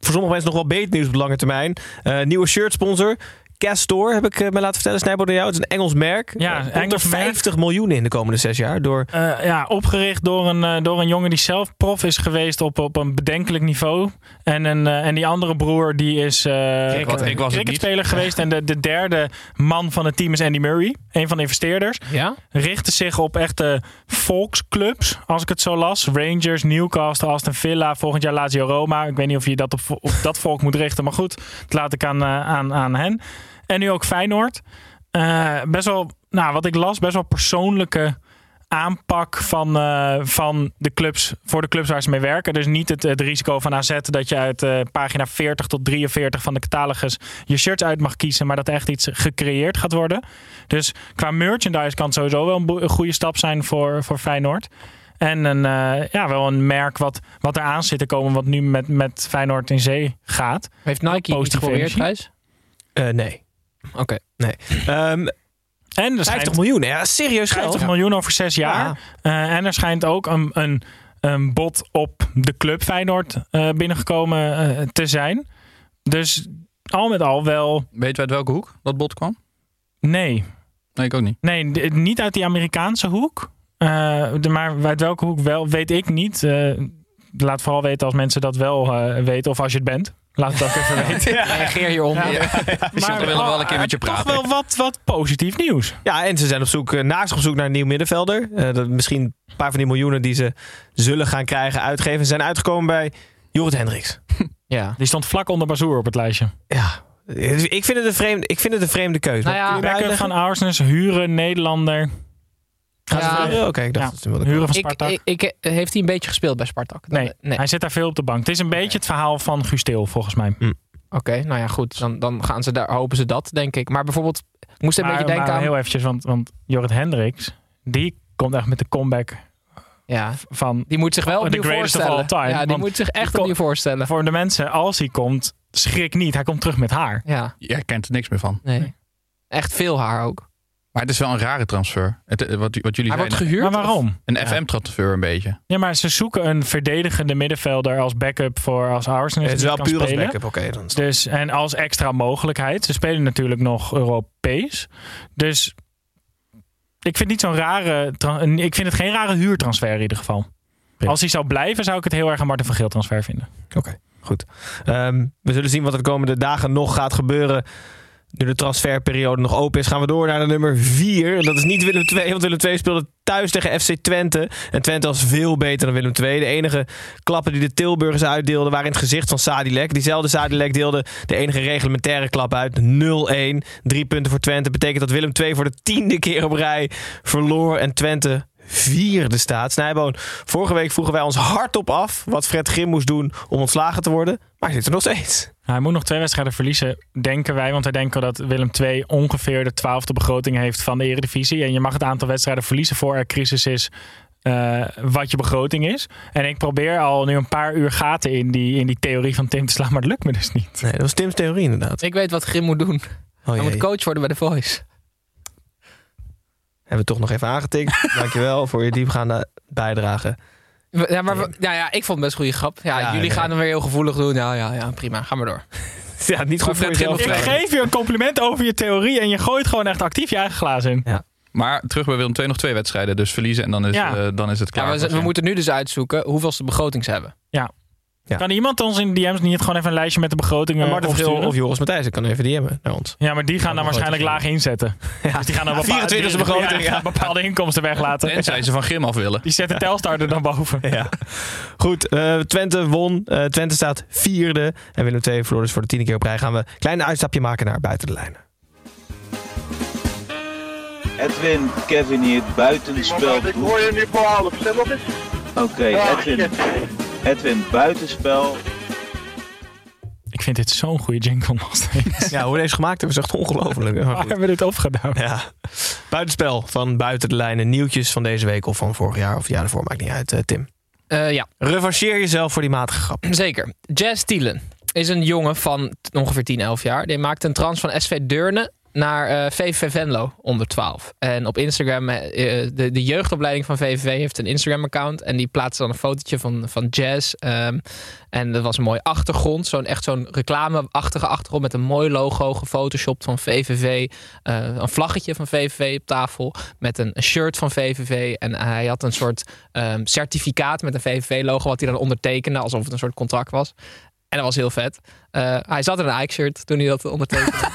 voor sommige mensen nog wel beter nieuws op lange termijn. Eh, nieuwe shirt sponsor. Castor heb ik eh, me laten vertellen, Snijbo door jou. Het is een Engels merk. Ja, Eh, Engels er merk. 50 miljoen in de komende zes jaar. Door Eh, ja, opgericht door een, door een jongen die zelf prof is geweest op, op een bedenkelijk niveau. En, een, en die andere broer die is eh Ik was- cricketspeler geweest. En de, de derde man van het team is Andy Murray. Een van de investeerders. Ja? Richtte zich op echte volksclubs, als ik het zo las. Rangers, Newcastle, Aston Villa, volgend jaar Lazio Roma. Ik weet niet of je dat op, op dat volk moet richten, maar goed. Dat laat ik aan, aan, aan hen. En nu ook Feyenoord. Eh, best wel, nou wat ik las, best wel persoonlijke aanpak van, eh, van de clubs voor de clubs waar ze mee werken. Dus niet het, het risico van AZ dat je uit eh, pagina 40 tot 43 van de catalogus je shirts uit mag kiezen, maar dat er echt iets gecreëerd gaat worden. Dus qua merchandise kan het sowieso wel een, goede stap zijn voor, voor Feyenoord. En een, eh, ja, wel een merk wat, wat eraan zit te komen, wat nu met, met Feyenoord in zee gaat. Heeft Nike iets Positieve geprobeerd. Gijs? Eh, nee. Oké. nee. Ehm, En er 50 schijnt- miljoen, ja, serieus geld. 50 miljoen over zes jaar. Eh, en er schijnt ook een, een, een bod op de club Feyenoord eh, binnengekomen eh, te zijn. Dus al met al wel Weet je uit welke hoek dat bot kwam? nee. Nee, ik ook niet. Nee, niet uit die Amerikaanse hoek. Eh, de- maar uit welke hoek wel, weet ik niet. Eh, laat vooral weten als mensen dat wel eh, weten. Of als je het bent. Laat het ook even weten. Reageer hieronder. Ja. we willen wel een keer met je Toch praten. wel wat, wat positief nieuws. Ja, en ze zijn op zoek, eh, naast op zoek naar een nieuw middenvelder. Eh, dat misschien een paar van die miljoenen die ze zullen gaan krijgen uitgeven. Ze zijn uitgekomen bij Jorrit Hendricks. Ja. Die stond vlak onder Bazoer op het lijstje. Ja, ik vind het een vreemde, ik vind het een vreemde keuze. Nou ja, uitleggen? van huren, Nederlander. Ja. Oké, ik dacht Ja, dat ze Huren van Ik, Spartak. ik, ik- heeft hij een beetje gespeeld bij Spartak? nee, nee. hij zit daar veel op de bank. Het is een beetje het verhaal van Gusteel, volgens mij. Oké, nou ja, goed. Dan, dan gaan ze daar, hopen ze dat, denk ik. Maar bijvoorbeeld, ik moest een Maar, beetje denken maar aan... heel eventjes, want, want Jorrit Hendricks, die komt echt met de comeback Ja, van... die moet zich wel opnieuw greatest of voorstellen. all time, Ja, die moet zich echt opnieuw voorstellen. Voor de mensen, als hij komt, schrik niet. Hij komt terug met haar. Ja, Jij kent er niks meer van. nee. Echt veel haar ook. Maar het is wel een rare transfer. Het, eh, wat, wat jullie Hij wordt gehuurd? Maar waarom? Een FM-transfer een beetje. Ja, maar ze zoeken een verdedigende middenvelder als backup voor als Arsenal Het is wel puur als backup, oké. Dus, en als extra mogelijkheid. Ze spelen natuurlijk nog Europees. Dus ik vind niet zo'n rare. Ik vind het geen rare huurtransfer in ieder geval. Prima. Als hij zou blijven, zou ik het heel erg een Martin van Geel transfer vinden. Oké, goed. Ehm, we zullen zien wat er de komende dagen nog gaat gebeuren Nu de transferperiode nog open is, gaan we door naar de nummer 4. Dat is niet Willem II, want Willem II speelde thuis tegen FC Twente. En Twente was veel beter dan Willem II. De enige klappen die de Tilburgers uitdeelden waren in het gezicht van Sadilek. Diezelfde Sadilek deelde de enige reglementaire klap uit. 0-1. Drie punten voor Twente. Betekent dat Willem II voor de tiende keer op rij verloor. En Twente vierde staat. Snijboon, vorige week vroegen wij ons hardop af wat Fred Grim moest doen om ontslagen te worden. Maar hij zit er nog steeds. Hij moet nog twee wedstrijden verliezen, denken wij. Want wij denken dat Willem II ongeveer de twaalfde begroting heeft van de Eredivisie. En je mag het aantal wedstrijden verliezen voor er crisis is. eh, wat je begroting is. En ik probeer al nu een paar uur gaten in die, in die theorie van Tim te slaan, maar dat lukt me dus niet. Nee, dat was Tim's theorie inderdaad. Ik weet wat Grim moet doen. Oh, Hij moet coach worden bij The Voice. Hebben we toch nog even aangetikt. Dankjewel voor je diepgaande bijdrage. Ja, maar we- ja, ja, ik vond het best een goede grap. Ja, Ja, jullie gaan hem weer heel gevoelig doen. Ja, ja, ja, prima. Ga maar door. Ja, niet goed voor jezelf. Ik geef je een compliment over je theorie en je gooit gewoon echt actief je eigen glazen in. Maar terug bij Willem II nog twee wedstrijden. Dus verliezen en dan is, Ja. eh, dan is het Ja, klaar. we, we moeten nu dus uitzoeken begroting ze hebben. Ja. Kan iemand ons in de DM's niet gewoon even een lijstje met de begrotingen En Marten Vril opsturen? of Joris Matthijs, ik kan even die hebben naar ons. Ja, maar die gaan dan waarschijnlijk laag inzetten. Dus die gaan dan bepaalde, 24e begroting, die gaan ja. bepaalde inkomsten weglaten. Tenzij ze van Grim af willen. Die zetten Telstar er dan boven. Ja. Goed, eh, Twente won. Eh, Twente staat vierde. En Willem II verloor dus voor de tiende keer op rij. Gaan we een klein uitstapje maken naar buiten de lijnen. Edwin, Kevin hier, buitenspel. Ik hoor je nu voor half. Oké, Edwin. Edwin, buitenspel. Ik vind dit zo'n goede jingle nog steeds. Ja, hoe we deze gemaakt hebben is echt ongelooflijk. Waar hebben we dit opgedaan? Ja. Buitenspel van buiten de lijnen. Nieuwtjes van deze week of van vorig jaar. Of ja, daarvoor maakt niet uit, eh, Tim. Eh, ja, Revancheer jezelf voor die matige grap. zeker. Jazz Thielen is een jongen van ongeveer 10, 11 jaar. Die maakte een trans van SV Deurne naar eh, VVV Venlo onder 12. En op Instagram, eh, eh, de, de jeugdopleiding van VVV heeft een Instagram-account. En die plaatste dan een fotootje van, van Jazz. ehm, en dat was een mooie achtergrond. Zo'n, echt zo'n reclameachtige achtergrond met een mooi logo gefotoshopt van VVV. eh, een vlaggetje van VVV op tafel met een, shirt van VVV. En hij had een soort ehm, certificaat met een VVV-logo wat hij dan ondertekende alsof het een soort contract was. En dat was heel vet. Eh, hij zat in een Ike-shirt toen hij dat ondertekende.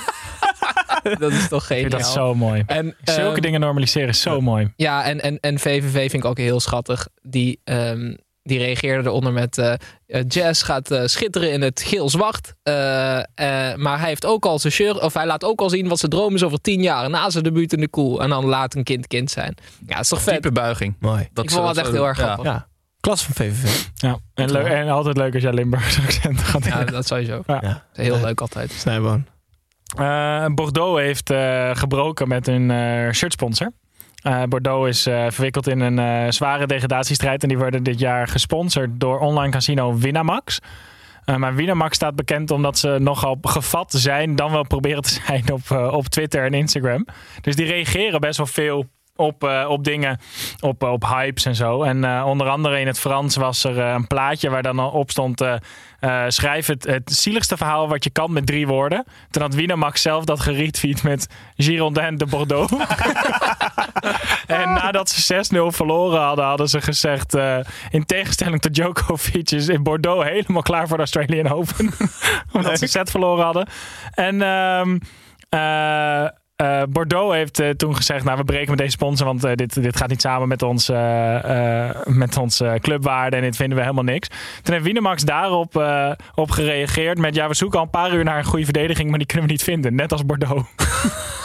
dat is toch Ik geniaal. vind dat zo mooi. En, Zulke ehm, dingen normaliseren is zo mooi. ja, en, en, en VVV vind ik ook heel schattig. Die, ehm, die reageerde eronder met... eh, eh, Jazz gaat eh, schitteren in het geel-zwart. eh, eh, maar hij, heeft ook al zijn shirt, of hij laat ook al zien wat zijn droom is over tien jaar. Na zijn debuut in de koel. En dan laat een kind kind zijn. Ja, dat is toch vet? Diepe buiging. Mooi. Dat ik vond het zo- echt heel erg grappig. Ja. Klas van VVV. Ja. En, leuk, en altijd leuk als jij Limburgse accent gaat Ja, dat sowieso. Ja. Ja. Heel leuk altijd. Snijboon. Eh, Bordeaux heeft eh, gebroken met hun eh, shirtsponsor. Eh, Bordeaux is verwikkeld in een zware degradatiestrijd. En die worden dit jaar gesponsord door online casino Winamax. Maar Winamax staat bekend omdat ze nogal gevat zijn, dan wel proberen te zijn op, op Twitter en Instagram. Dus die reageren best wel veel op, eh, op dingen, op, eh, op hypes en zo. En eh, onder andere in het Frans was er een plaatje waar dan op stond: schrijf het, het zieligste verhaal wat je kan met drie woorden. Toen had Winamax zelf dat geretweet met Girondin de Bordeaux. en nadat ze 6-0 verloren hadden, hadden ze gezegd: in tegenstelling tot Djokovic is in Bordeaux helemaal klaar voor de Australian Open. Omdat ze set verloren hadden. En ehm, eh, eh, Bordeaux heeft eh, toen gezegd: Nou, we breken met deze sponsor, want eh, dit, dit gaat niet samen met ons, met onze clubwaarde en dit vinden we helemaal niks. Toen heeft Winamax daarop eh, op gereageerd met: Ja, we zoeken al een paar uur naar een goede verdediging, maar die kunnen we niet vinden. Net als Bordeaux.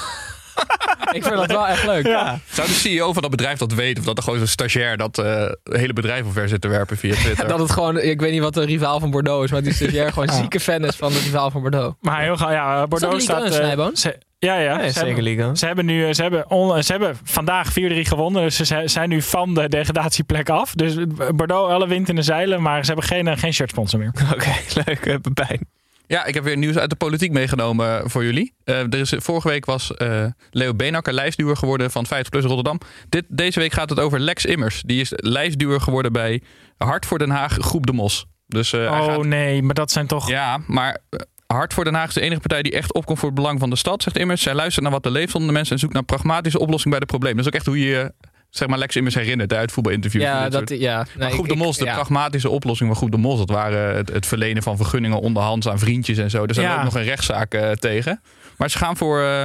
Ik vind dat wel echt leuk. Ja. Zou de CEO van dat bedrijf dat weten? Of dat er gewoon zo'n stagiair dat eh hele bedrijf omver zit te werpen via Twitter? Dat het gewoon, ik weet niet wat de rivaal van Bordeaux is, maar die stagiair gewoon zieke fan is van de rivaal van Bordeaux. Maar heel ga- ja, Bordeaux Is dat staat. Ligue 1, eh, Snijboon? ze- ja, ja. Nee, ze zeker hebben- Liga. Ze hebben, nu, ze, hebben on- ze hebben vandaag 4-3 gewonnen. Dus ze zijn- zijn nu van de degradatieplek af. Dus Bordeaux, alle wind in de zeilen. Maar ze hebben geen, eh, geen shirtsponsor meer. Oké, leuk. eh, Pepijn. Ja, ik heb weer nieuws uit de politiek meegenomen voor jullie. Eh, er is, vorige week was eh, Leo Beenhakker lijstduwer geworden van 50PLUS Rotterdam. Dit, deze week gaat het over Lex Immers. Die is lijstduwer geworden bij Hart voor Den Haag Groep de Mos. Dus, eh, oh gaat- nee, maar dat zijn toch... Ja, maar eh, Hart voor Den Haag is de enige partij die echt opkomt voor het belang van de stad, zegt Immers. Zij luistert naar wat er leeft onder de mensen en zoekt naar pragmatische oplossing bij de problemen. Dat is ook echt hoe je zeg maar Lex Immers herinnert uit voetbalinterviews. Ja, dat, soort- ja. Nee, Maar Groep ik- de ik- Mos, de ja. pragmatische oplossing van Groep de Mos, dat waren het, het verlenen van vergunningen onderhands aan vriendjes en zo. Er zijn Ja. ook nog een rechtszaak eh, tegen. Maar ze gaan voor eh,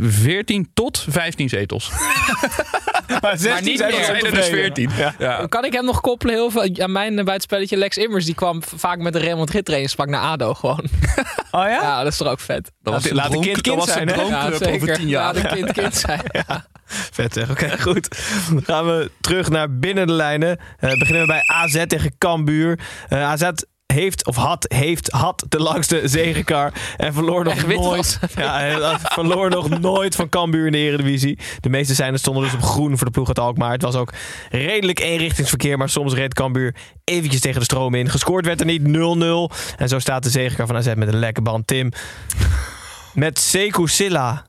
14 tot 15 zetels. Maar 16 niet zijn meer. er zijn er dus ontevreden. 14. Ja. Ja. Kan ik hem nog koppelen heel veel aan mijn eh, buitenspelletje Lex Immers? Die kwam vaak met de Real Madrid trainingspak naar ADO gewoon. Oh ja? Ja, dat is toch ook vet? Dat was Laat- een kind dat kind was zijn, een hè? Ja, over zeker. 10 jaar. Laat een kind kind zijn. Vet zeg, oké goed. Dan gaan we terug naar binnen de lijnen. Eh, beginnen we bij AZ tegen Cambuur. Eh, AZ heeft, of had, heeft, had de langste zegenkar. En verloor nog Echt nooit. Ja, verloor nog nooit van Cambuur in de Eredivisie. De meeste zijnen stonden dus op groen voor de ploeg uit Alkmaar. Het was ook redelijk eenrichtingsverkeer. Maar soms reed Cambuur eventjes tegen de stroom in. Gescoord werd er niet 0-0. En zo staat de zegenkar van AZ met een lekke band. Tim. Met Sekou Silla.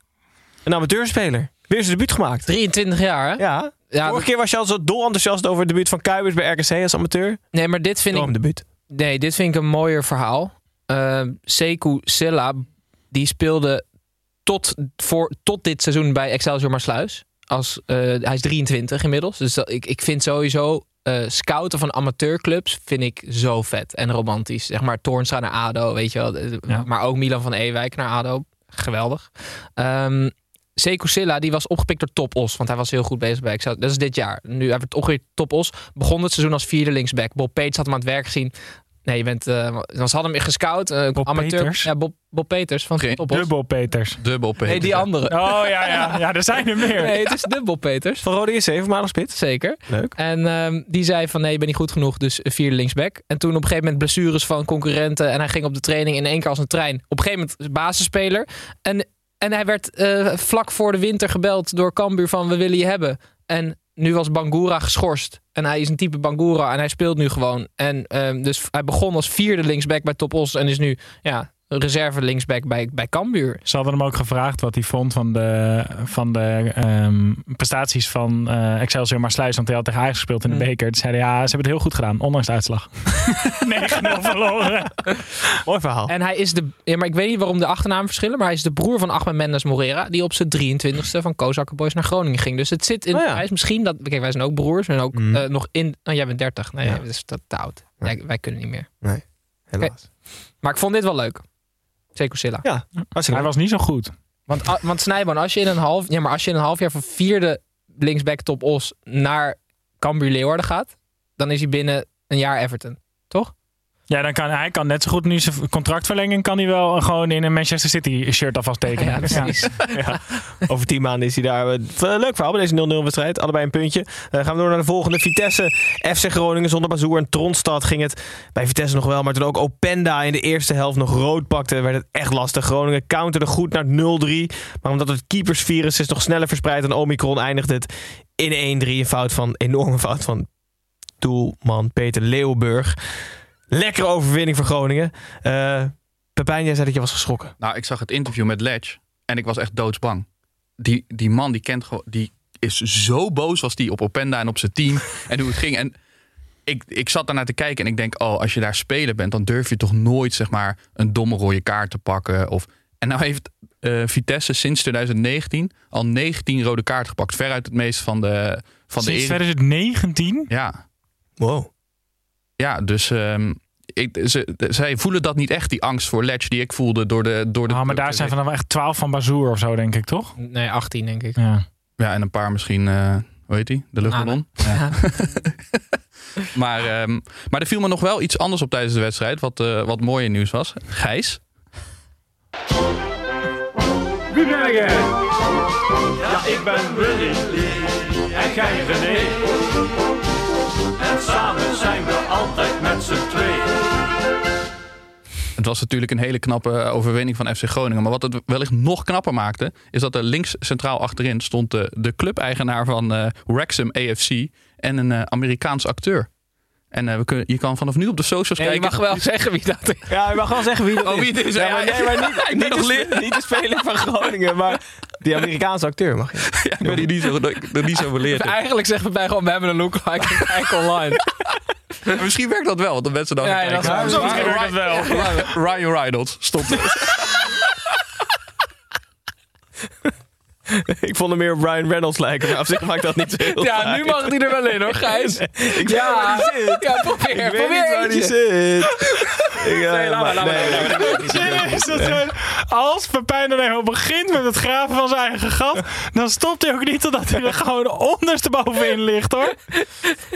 Een amateurspeler. Weer zijn debuut gemaakt. 23 jaar, hè? Ja. Ja, Vorige dat- keer was je al zo dol enthousiast over het debuut van Kuipers bij RKC als amateur. Nee, maar dit vind ik... debuut. Nee, dit vind ik een mooier verhaal. Uh, Sekou Silla, die speelde tot, voor, tot dit seizoen bij Excelsior Maasluis. Als, eh, hij is 23 inmiddels. Dus dat, ik, ik vind sowieso eh, scouten van amateurclubs vind ik zo vet en romantisch. Zeg maar Toornstra naar ADO, weet je wel. Maar ook Milan van Ewijk naar ADO. Geweldig. Ehm Sekou Silla, die was opgepikt door Top Os. Want hij was heel goed bezig bij Excelsior. Dat is dit jaar. Nu hij werd opgepikt Top Os. Begon het seizoen als vierde linksback. Bob Peets had hem aan het werk gezien. Nee, je bent... want ze hadden hem gescout. eh, Bob amateur. Peters? Ja, Bob, Bob Peters van Top Os. Dubbel Peters. Dubbel Peters. Nee, die andere. Oh ja, ja, ja, er zijn er meer. Nee, het is dubbel Peters. Van Rode JC, voormalig spits. Zeker. Leuk. En ehm, die zei van nee, je bent niet goed genoeg, dus vierde linksback. En toen op een gegeven moment blessures van concurrenten. En hij ging op de training in één keer als een trein. Op een gegeven moment basisspeler. En, en hij werd eh, vlak voor de winter gebeld door Cambuur van we willen je hebben. En nu was Bangura geschorst. En hij is een type Bangura en hij speelt nu gewoon. En ehm, dus hij begon als vierde linksback bij Top Os. En is nu ja, reserve linksback bij, bij Cambuur. Ze hadden hem ook gevraagd wat hij vond van de, van de ehm, prestaties van eh, Excelsior Maassluis. Want hij had tegen Ajax gespeeld in de Mm. beker. Toen zeiden ja, ze hebben het heel goed gedaan, ondanks de uitslag. 9-0 verloren. Mooi verhaal. En hij is de. Ja, maar ik weet niet waarom de achternamen verschillen. Maar hij is de broer van Ahmed Mendes Morera. Die op zijn 23ste van Kozakker Boys naar Groningen ging. Dus het zit in. Oh ja. Hij is misschien dat. Kijk, wij zijn ook broers. En ook Mm. eh, nog in. Oh, jij bent 30. Nee, Ja. dat is te, te oud. Wij, wij kunnen niet meer. Nee, helaas. Maar ik vond dit wel leuk. Sekou Silla. Ja, Hij was niet zo goed. Want, a- want Snijboon, als je in een half. Ja, maar als je in een half jaar van vierde linksback top Os naar Cambuur Leeuwarden gaat. Dan is hij binnen een jaar Everton. Ja, dan kan hij kan net zo goed nu zijn contractverlenging kan hij wel gewoon in een Manchester City shirt alvast tekenen. Ja, precies. Ja. Over tien maanden is hij daar. Eh, Leuk verhaal bij deze 0-0 wedstrijd. Allebei een puntje. Eh, gaan we door naar de volgende. Vitesse, FC Groningen zonder Bazoer en Tronstad ging het bij Vitesse nog wel. Maar toen ook Openda in de eerste helft nog rood pakte, werd het echt lastig. Groningen counterde goed naar 0-3. Maar omdat het keepersvirus is nog sneller verspreid dan Omicron, eindigde het in 1-3. Een fout van, enorme fout van doelman Peter Leeuwburg. Lekkere overwinning voor Groningen. Eh Pepijn, jij zei dat je was geschrokken. Nou, ik zag het interview met Ledge en ik was echt doodsbang. Die, die man die kent gewoon, die is zo boos was die op Openda en op zijn team en hoe het ging. En ik, ik zat daarnaar te kijken en ik denk, oh, als je daar speler bent, dan durf je toch nooit zeg maar een domme rode kaart te pakken. Of, en nou heeft eh, Vitesse sinds 2019 al 19 rode kaart gepakt. Veruit het meeste van de van de Sinds Ere- 2019? Ja. Wow. Ja, dus ehm, ik, ze, zij voelen dat niet echt, die angst voor Ledge die ik voelde door de door de Ah, maar daar zijn vanaf echt 12 van Bazoer of zo, denk ik, toch? Nee, 18 denk ik. Ja. Ja, en een paar misschien, eh, hoe heet die? De luchtballon. Ja. maar, ehm, maar er viel me nog wel iets anders op tijdens de wedstrijd, wat, eh, wat mooier nieuws was. Gijs. Wie ben jij? Ja, ik ben Willy en jij René. En samen zijn we altijd met z'n tweeën. Het was natuurlijk een hele knappe overwinning van FC Groningen. Maar wat het wellicht nog knapper maakte, is dat er links centraal achterin stond de, de clubeigenaar van eh Wrexham AFC en een eh, Amerikaans acteur. En eh, we kunnen, je kan vanaf nu op de socials Nee, je kijken. mag wel zeggen wie dat is. Ja, je mag wel zeggen wie dat Oh, is. wie het is. Ja, maar, Ja, nee, maar niet, ik ben niet, nog de, lid. niet de speler van Groningen, maar die Amerikaanse acteur mag je. Ja, ik ben hier niet zo, er niet zo geleerd. in. Eigenlijk zeggen we bij gewoon, we hebben een lookalike kijk online. Misschien werkt dat wel, want de mensen dan Ja, ja, kijken. waar. Misschien werkt dat wel. Ryan Reynolds er. Ik vond hem meer op Ryan Reynolds lijken, maar op zich maakt dat niet zo heel Ja, vaak. nu mag hij er wel in hoor, Gijs. Ik Ja. waar die zit. Ja, probeer, Ik weet probeer niet waar die zit. Nee, laat maar, laat maar, dat zo- als Pepijn dan eenmaal begint met het graven van zijn eigen gat, dan stopt hij ook niet totdat hij er gewoon onderstebovenin ligt hoor.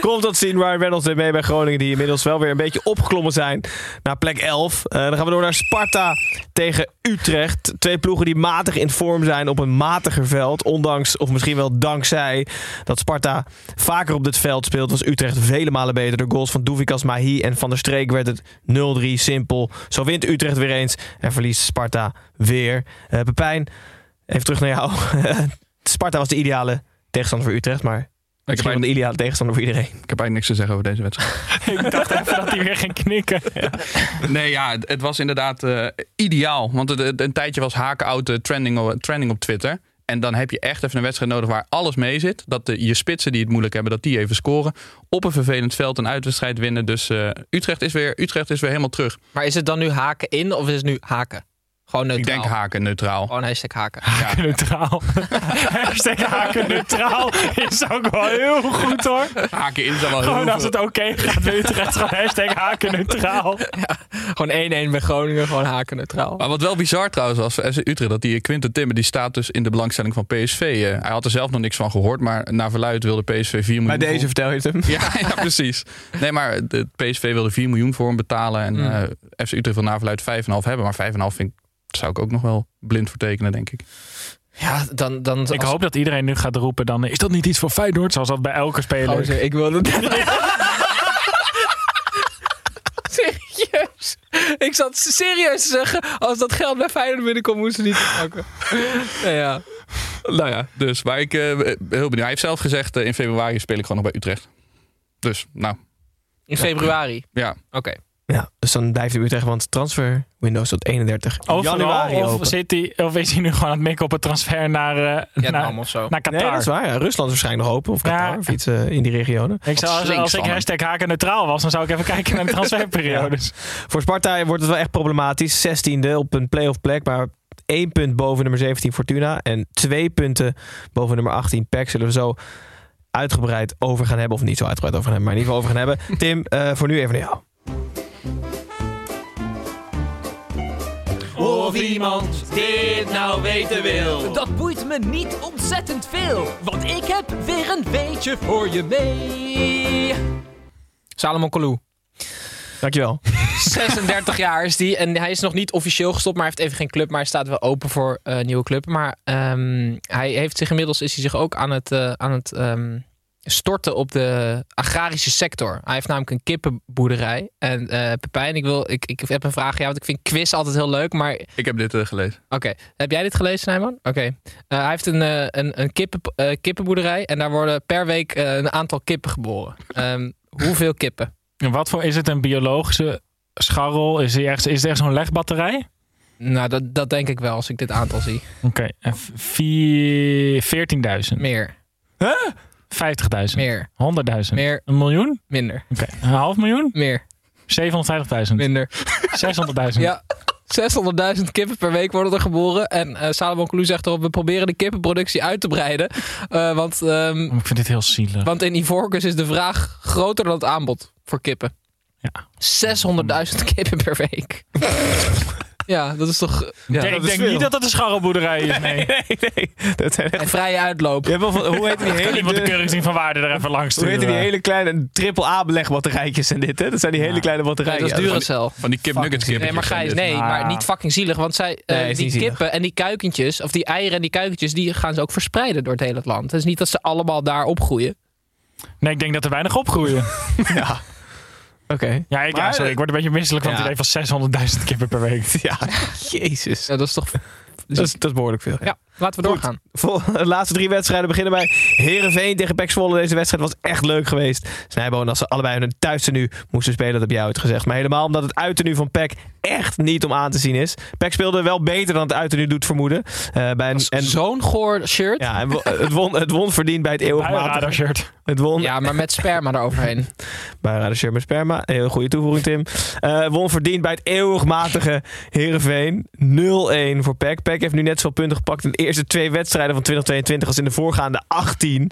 Komt dat zien Ryan Reynolds deed mee bij Groningen, die inmiddels wel weer een beetje opgeklommen zijn naar plek 11. Eh, dan gaan we door naar Sparta tegen Utrecht. Twee ploegen die matig in vorm zijn op een matiger veld. Ondanks, of misschien wel dankzij, dat Sparta vaker op dit veld speelt, was Utrecht vele malen beter. De goals van Doevikas Mahi en Van der Streek werd het 0-3 simpel. Zo wint Utrecht weer eens en verliest Sparta weer. Eh Pepijn, even terug naar jou. Sparta was de ideale tegenstander voor Utrecht, maar misschien wel de ideale tegenstander voor iedereen. Ik heb eigenlijk niks te zeggen over deze wedstrijd. Ik dacht even dat hij weer ging knikken. Nee, ja, het, het was inderdaad eh, ideaal. Want het, het- een tijdje was haken-out eh, trending, trending op Twitter. En dan heb je echt even een wedstrijd nodig waar alles mee zit. Dat de, je spitsen die het moeilijk hebben, dat die even scoren. Op een vervelend veld een uitwedstrijd winnen. Dus eh, Utrecht, is weer, Utrecht is weer helemaal terug. Maar is het dan nu haken in of is het nu haken? Gewoon neutraal. Ik denk haken, neutraal. Gewoon hashtag haken. Haken neutraal. Hashtag haken neutraal is ook wel heel goed hoor. Haken in zou wel heel Gewoon als het oké gaat bij Utrecht, gewoon hashtag haken neutraal. Gewoon 1-1 bij Groningen, gewoon haken neutraal. Maar wat wel bizar trouwens was voor FC Utrecht, dat die Quinten Timmer, die staat dus in de belangstelling van PSV. eh. hij had er zelf nog niks van gehoord, maar naar verluid wilde PSV 4 miljoen. Bij deze voor- vertel je het hem. Ja, ja, precies. Nee, maar de PSV wilde 4 miljoen voor hem betalen. En Mm. eh, FC Utrecht wil naar verluid 5,5 hebben. Maar 5,5 vind ik, zou ik ook nog wel blind voor tekenen, denk ik. Ja, dan... dan Ik als- hoop dat iedereen nu gaat roepen dan, is dat niet iets voor Feyenoord? Zoals dat bij elke speler. Gozer, ik wil het. serieus. Ik zat serieus te zeggen, als dat geld bij Feyenoord binnenkomt, moesten ze niet pakken. nou ja. Nou ja, dus waar ik eh, heel benieuwd. Hij heeft zelf gezegd, eh, in februari speel ik gewoon nog bij Utrecht. Dus, nou, In februari. ja. Oké. Ja, dus dan blijft Utrecht, want transfer windows tot 31 Overal, januari of, open. zit of is hij nu gewoon aan het mikken op een transfer naar, eh naar, of zo. naar Qatar? Nee, dat is waar. Ja, Rusland is waarschijnlijk nog open. Of Qatar, Ja. of iets in die regionen. Ik zou, als, ik hashtag haken neutraal was, dan zou ik even kijken naar de transferperiodes. Voor Sparta wordt het wel echt problematisch. 16e op een play-off plek, maar één punt boven nummer 17 Fortuna. En twee punten boven nummer 18 PEC. Zullen we zo uitgebreid over gaan hebben. Of niet zo uitgebreid over gaan hebben, maar in ieder geval over gaan hebben. Tim, eh, voor nu even naar jou. Of iemand dit nou weten wil. Dat boeit me niet ontzettend veel, want ik heb weer een weetje voor je mee. Salomon Kalou. Dankjewel. 36 jaar is die. En hij is nog niet officieel gestopt, maar hij heeft even geen club. Maar hij staat wel open voor eh, nieuwe club. Maar ehm, hij heeft zich inmiddels is hij zich ook aan het, eh, aan het ehm, storten op de agrarische sector. Hij heeft namelijk een kippenboerderij. En eh Pepijn, ik, wil, ik, ik heb een vraag aan jou. Want ik vind quiz altijd heel leuk. Maar Ik heb dit eh, gelezen. Oké, heb jij dit gelezen, Nijman? Oké. Eh, hij heeft een, een, een kippen, eh, kippenboerderij en daar worden per week een aantal kippen geboren. Ehm, hoeveel kippen? En wat voor, is het een biologische scharrel? Is, die echt, is het echt zo'n legbatterij? Nou, dat, dat denk ik wel als ik dit aantal zie. Oké, vier- 14.000. Meer. 50.000. Meer. 100.000. Meer. Een miljoen? Minder. Oké, een half miljoen? Meer. 750.000. Minder. 600.000. Ja. 600.000 kippen per week worden er geboren. En eh Salomon Kalou zegt erop, we proberen de kippenproductie uit te breiden. Eh, want, ehm, Ik vind dit heel zielig. want in Ivoorkust is de vraag groter dan het aanbod voor kippen. Ja. 600.000 kippen per week. ja, dat is toch... Ja, ik dat is denk veel. niet dat het een scharrelboerderij is. Nee. Nee, nee. Dat zijn echt... En vrije uitloop. Je hebt wel van, hoe heet die Kan hele... iemand de keuring van waarde er even langs Hoe heet die hele kleine triple-A belegbatterijtjes en dit, hè? Dat zijn die hele kleine Nee, batterijen. dat is Duracell. Van die kip nuggets Nee, maar Gijs, nee, maar niet fucking zielig. Want zij, eh, die kippen en die kuikentjes, of die eieren en die kuikentjes, die gaan ze ook verspreiden door het hele land. Het is niet dat ze allemaal daar opgroeien. Nee, ik denk dat er weinig opgroeien. Ja. Oké. Ja, ik, ja, sorry, ik word een beetje misselijk van Ja. het idee van 600.000 kippen per week. Ja, jezus. Ja, dat is toch... Dat is, dat is behoorlijk veel. Ja, laten we doorgaan. Vol- De laatste drie wedstrijden beginnen bij Herenveen tegen Pek Zwolle. Deze wedstrijd was echt leuk geweest. Snijboon als ze allebei hun thuistenu moesten spelen, dat heb jij uitgezegd. Maar helemaal omdat het uittenu van Pek echt niet om aan te zien is. Pek speelde wel beter dan het uittenu doet vermoeden. Eh, bij een, en, Zo'n goor shirt. ja, en het, won, het won verdiend bij het eeuwigmatige. Shirt. Het won Ja, maar met sperma eroverheen. bij Radar Shirt met Sperma. Een hele goede toevoeging, Tim. Eh, won verdiend bij het eeuwigmatige Herenveen. 0-1 voor Pek. Pek Peck heeft nu net zoveel punten gepakt in de eerste twee wedstrijden van 2022 als in de voorgaande 18.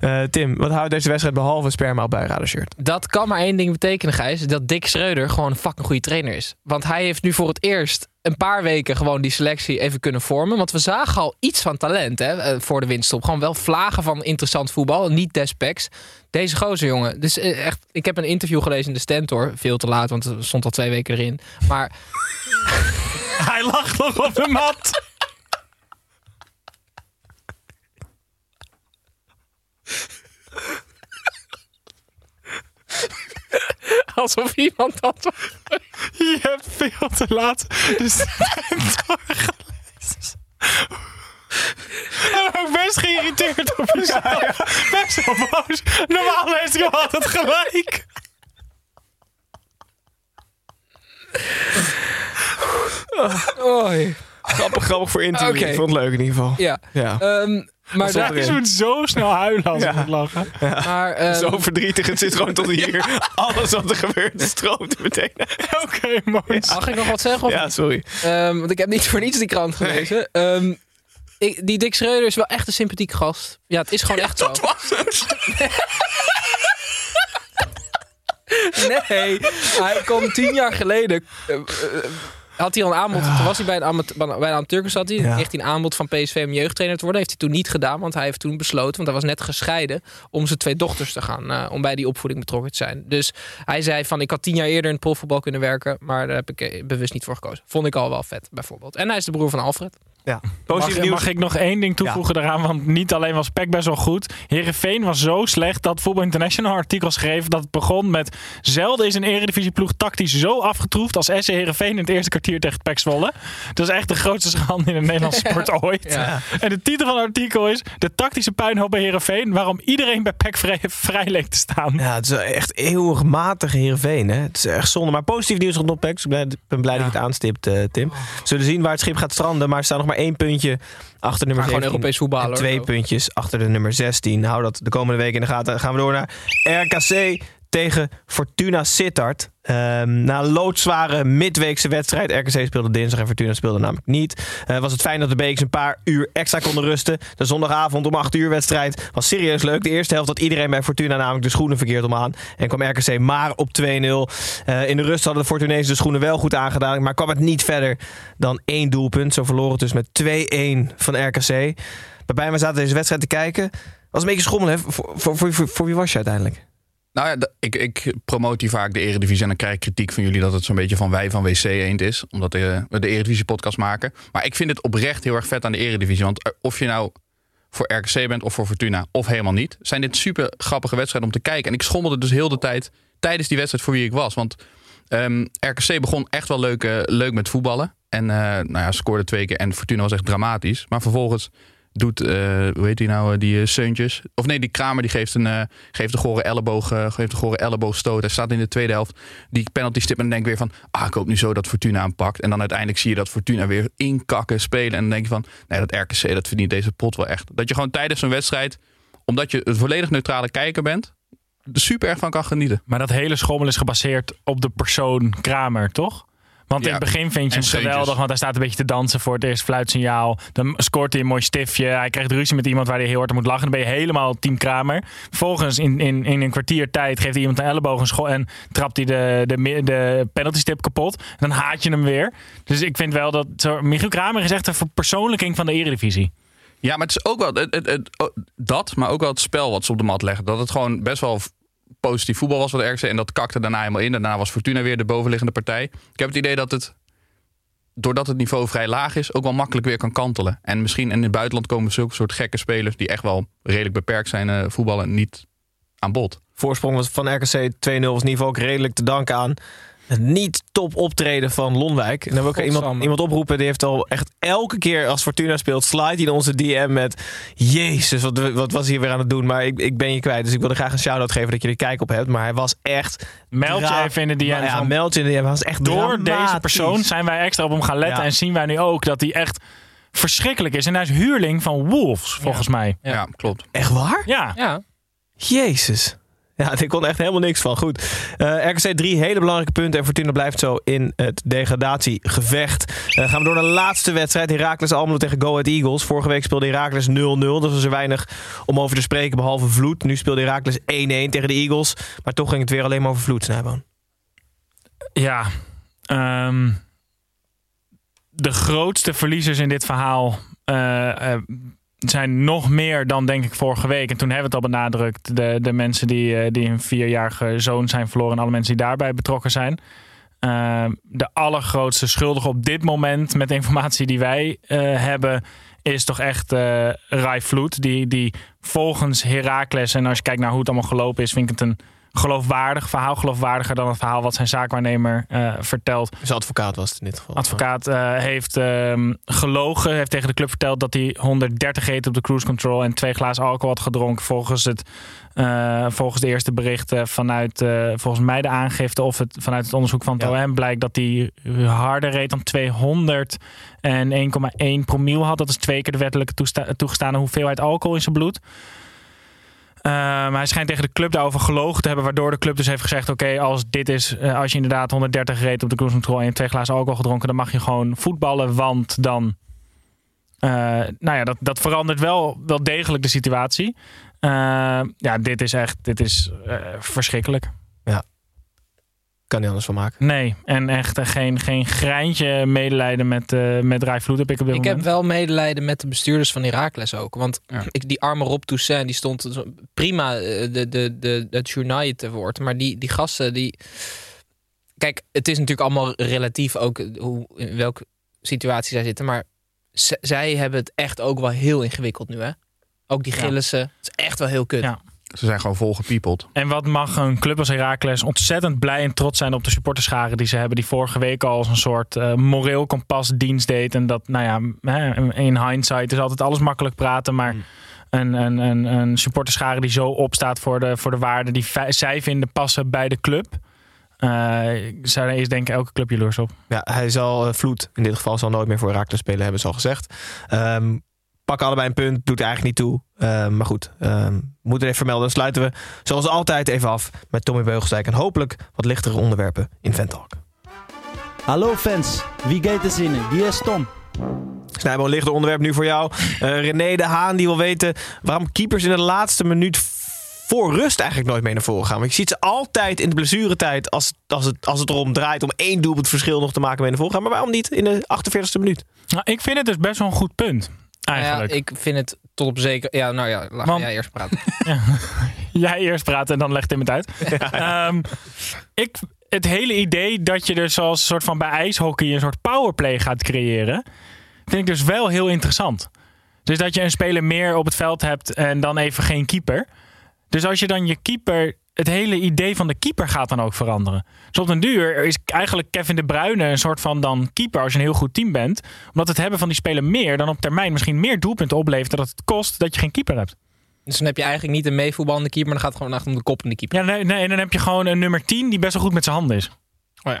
Eh, Tim, wat houdt deze wedstrijd behalve sperma op bij shirt? Dat kan maar één ding betekenen, Gijs. Dat Dick Schreuder gewoon een fucking goede trainer is. Want hij heeft nu voor het eerst een paar weken gewoon die selectie even kunnen vormen. Want we zagen al iets van talent hè, eh, voor de winststop. Gewoon wel vlagen van interessant voetbal. Niet despecs. Deze gozer, jongen. Dus eh, echt, ik heb een interview gelezen in de Stentor. Veel te laat, want er stond al twee weken erin. Maar Hij lag nog op de mat. alsof iemand dat... Je hebt veel te laat de Stentor gelezen. Ik ben ook best geïrriteerd op jezelf. Best wel boos. Normaal heeft hij altijd gelijk. Oei. Grappig, grappig voor interview. Ik vond het leuk in ieder geval. Ja. Ja. Ehm, maar daar Je moet zo snel huilen als je moet lachen. Maar, ehm, Zo verdrietig. Het zit gewoon tot hier. Alles wat er gebeurt stroomt meteen. Oké, mooi. Mag ik nog wat zeggen? Of Ja, sorry. Ehm, want ik heb niet voor niets die krant gelezen. Ehm, ik, die Dick Schreuder is wel echt een sympathieke gast. Ja, het is gewoon echt zo. Nee, hij kwam tien jaar geleden. eh, eh, had hij al een aanbod. Toen was hij bij een, amat- bij een amateur zat hij. Ja. Hij een aanbod van PSV om jeugdtrainer te worden. Heeft hij toen niet gedaan, want hij heeft toen besloten, want hij was net gescheiden, om zijn twee dochters te gaan, eh, om bij die opvoeding betrokken te zijn. Dus hij zei van, ik had tien jaar eerder in het profvoetbal kunnen werken, maar daar heb ik bewust niet voor gekozen. Vond ik al wel vet, bijvoorbeeld. En hij is de broer van Alfred. Ja. Mag, mag ik nog één ding toevoegen daaraan? Want niet alleen was Peck best wel goed. Herenveen was zo slecht dat Voetbal International een artikel schreef dat het begon met zelden is een eredivisieploeg tactisch zo afgetroefd als SC Herenveen in het eerste kwartier tegen Pek Zwolle. Dat is echt de grootste schande in de Nederlandse sport ooit. Ja. En de titel van het artikel is de tactische puinhoop bij Herenveen waarom iedereen bij Pek vrij, vrij leek te staan. Ja, het is echt eeuwig matige Heerenveen. Hè? Het is echt zonde. Maar positief nieuws rondom PEC. Ik ben, blij dat je het aanstipt, eh, Tim. We zullen zien waar het schip gaat stranden. Maar er staat nog maar één puntje achter nummer Maar gewoon 17. Europees hoor. twee puntjes achter de nummer 16. Hou dat de komende week in de gaten. Dan gaan we door naar RKC tegen Fortuna Sittard. Ehm, na loodzware midweekse wedstrijd. RKC speelde dinsdag en Fortuna speelde namelijk niet. Eh, was het fijn dat de Beeks een paar uur extra konden rusten. De zondagavond om 8 uur wedstrijd was serieus leuk. De eerste helft had iedereen bij Fortuna namelijk de schoenen verkeerd om aan. En kwam RKC maar op 2-0. Eh, in de rust hadden de Fortunezen de schoenen wel goed aangedaan. Maar kwam het niet verder dan één doelpunt. Zo verloren het dus met 2-1 van RKC. Waarbij we zaten deze wedstrijd te kijken. Was een beetje schommel, voor, voor, voor wie was je uiteindelijk? Nou ja, ik, ik promoot hier vaak de Eredivisie en dan krijg ik kritiek van jullie dat het zo'n beetje van wij van WC Eend is. Omdat eh, we de Eredivisie podcast maken. Maar ik vind het oprecht heel erg vet aan de Eredivisie. Want eh, of je nou voor RKC bent of voor Fortuna of helemaal niet. Zijn dit super grappige wedstrijden om te kijken. En ik schommelde dus heel de tijd tijdens die wedstrijd voor wie ik was. Want ehm, RKC begon echt wel leuk, eh, leuk met voetballen. En nou ja, scoorde twee keer en Fortuna was echt dramatisch. Maar vervolgens doet, eh, hoe heet die nou, eh, die eh, Seuntjes. Of nee, die Kramer die geeft een, geeft een gore elleboog, geeft een gore elleboogstoot. Hij staat in de tweede helft die penalty stip en dan denk weer van, ah, ik hoop nu zo dat Fortuna aanpakt. En dan uiteindelijk zie je dat Fortuna weer inkakken, spelen. En dan denk je van, nee, dat RKC, dat verdient deze pot wel echt. Dat je gewoon tijdens zo'n wedstrijd, omdat je een volledig neutrale kijker bent, er super erg van kan genieten. Maar dat hele schommel is gebaseerd op de persoon Kramer, toch? Want in het begin vind je hem geweldig, want hij staat een beetje te dansen voor het eerste fluitsignaal. Dan scoort hij een mooi stiftje. Hij krijgt ruzie met iemand waar hij heel hard om moet lachen. Dan ben je helemaal team Kramer. Vervolgens in, in, in een kwartier tijd geeft hij iemand een elleboog een schop en trapt hij de, de, de penalty stip kapot. En dan haat je hem weer. Dus ik vind wel dat zo, Michiel Kramer is echt een verpersoonlijking van de eredivisie. Ja, maar het is ook wel het, het, het- oh, dat, maar ook wel het spel wat ze op de mat leggen. Dat het gewoon best wel positief voetbal was wat RKC. En dat kakte daarna helemaal in. Daarna was Fortuna weer de bovenliggende partij. Ik heb het idee dat het, doordat het niveau vrij laag is, ook wel makkelijk weer kan kantelen. En misschien in het buitenland komen zulke soort gekke spelers die echt wel redelijk beperkt zijn eh, voetballen niet aan bod. Voorsprong van RKC 2-0 was geval ook redelijk te danken aan niet top optreden van Lonwijk. En dan wil ik iemand, iemand oproepen, die heeft al echt elke keer als Fortuna speelt, slide hij in onze DM met Jezus, wat, wat was hij weer aan het doen? Maar ik, ik ben je kwijt, dus ik wilde graag een shout-out geven dat je er kijk op hebt. Maar hij was echt... Meld je dra- even in de DM's, Ja, meld je in de DM. Hij was echt Door deze persoon zijn wij extra op hem gaan letten. Ja. En zien wij nu ook dat hij echt verschrikkelijk is. En hij is huurling van Wolves, volgens mij. Ja, klopt. Echt waar? Ja. Ja. Jezus. Ja, ik kon echt helemaal niks van. Goed. Eh, RKC drie hele belangrijke punten. En Fortuna blijft zo in het degradatiegevecht. Uh, gaan we door naar de laatste wedstrijd. Heracles Almelo tegen Go Ahead Eagles. Vorige week speelde Heracles 0-0. Dat was er weinig om over te spreken, behalve Vloed. Nu speelde Heracles 1-1 tegen de Eagles. Maar toch ging het weer alleen maar over Vloed, Snijboon. Ja, ehm, de grootste verliezers in dit verhaal uh, zijn nog meer dan denk ik vorige week. En toen hebben we het al benadrukt. De, de mensen die, uh, die een vierjarige zoon zijn verloren. En alle mensen die daarbij betrokken zijn. Uh, de allergrootste schuldige op dit moment met de informatie die wij hebben. Is toch echt Rai Vloed. Die, die volgens Herakles. En als je kijkt naar hoe het allemaal gelopen is. Vind ik het een geloofwaardig verhaal. Geloofwaardiger dan het verhaal wat zijn zaakwaarnemer uh, vertelt. Dus advocaat was het in dit geval. Advocaat uh, heeft uh, gelogen. Heeft tegen de club verteld dat hij 130 reed op de cruise control. En twee glazen alcohol had gedronken. Volgens, het, eh, volgens de eerste berichten vanuit volgens mij de aangifte. Of het, vanuit het onderzoek van het ja. OM blijkt dat hij harder reed dan 200. En 1,1 promiel had. Dat is twee keer de wettelijke toegestane hoeveelheid alcohol in zijn bloed. Uh, maar hij schijnt tegen de club daarover gelogen te hebben. Waardoor de club dus heeft gezegd: Oké, als dit is. Uh, als je inderdaad 130 reed op de cruise control. en twee glazen alcohol gedronken. dan mag je gewoon voetballen. Want dan. Uh, nou ja, dat, dat verandert wel, wel degelijk de situatie. ja, dit is echt. Dit is verschrikkelijk. Ja. Kan niet anders van maken. Nee, en echt geen, geen greintje medelijden met, uh, met Rijvloed heb ik op dit ik moment. heb wel medelijden met de bestuurders van Heracles ook. Want ja. ik, die arme Rob Toussaint, die stond prima de, de, de, het journaal te woord. Maar die, die gasten, die... Kijk, het is natuurlijk allemaal relatief ook hoe, in welke situatie zij zitten. Maar zij hebben het echt ook wel heel ingewikkeld nu, hè? Ook die Gillissen. Ja. Het is echt wel heel kut. Ja. Ze zijn gewoon volgepiepeld. En wat mag een club als Heracles ontzettend blij en trots zijn op de supporterscharen die ze hebben. Die vorige week al als een soort uh, moreel kompas dienst deed. En dat, nou ja, in hindsight is altijd alles makkelijk praten. Maar mm. een, een, een, een supporterschare die zo opstaat voor de, voor de waarden die zij vinden passen bij de club. Uh, zij is denk ik elke club jaloers op. Ja, hij zal uh, vloed. In dit geval zal nooit meer voor Heracles spelen, hebben ze al gezegd. Um, pakken allebei een punt. Doet er eigenlijk niet toe. Uh, maar goed, uh, moeten even vermelden. Dan sluiten we zoals altijd even af met Tommy Beugelsdijk. En hopelijk wat lichtere onderwerpen in Ventalk. Hallo fans, wie gaat er zinnen? Wie is Tom? Snijboon, lichter onderwerp nu voor jou. Uh, René de Haan die wil weten waarom keepers in de laatste minuut voor rust eigenlijk nooit mee naar voren gaan. Want je ziet ze altijd in de blessuretijd als, als, het, als het erom draait om één doelpunt verschil nog te maken mee naar voren gaan. Maar waarom niet in de 48e minuut? Nou, ik vind het dus best wel een goed punt. Eigenlijk. Ja, ik vind het tot op zeker. Ja, nou ja, laat Want, jij eerst praten. ja, jij eerst praten en dan legt Tim het uit. Ja. Um, ik, het hele idee dat je dus zoals een soort van bij ijshockey een soort powerplay gaat creëren, vind ik dus wel heel interessant. Dus dat je een speler meer op het veld hebt en dan even geen keeper. Dus als je dan je keeper het hele idee van de keeper gaat dan ook veranderen. Dus op den duur is eigenlijk Kevin de Bruyne een soort van dan keeper als je een heel goed team bent. Omdat het hebben van die speler meer dan op termijn misschien meer doelpunten oplevert dat het kost dat je geen keeper hebt. Dus dan heb je eigenlijk niet een meevoetballende keeper, maar dan gaat het gewoon echt om de kop in de keeper. Ja, nee, nee, en dan heb je gewoon een nummer 10 die best wel goed met zijn handen is. Oh ja.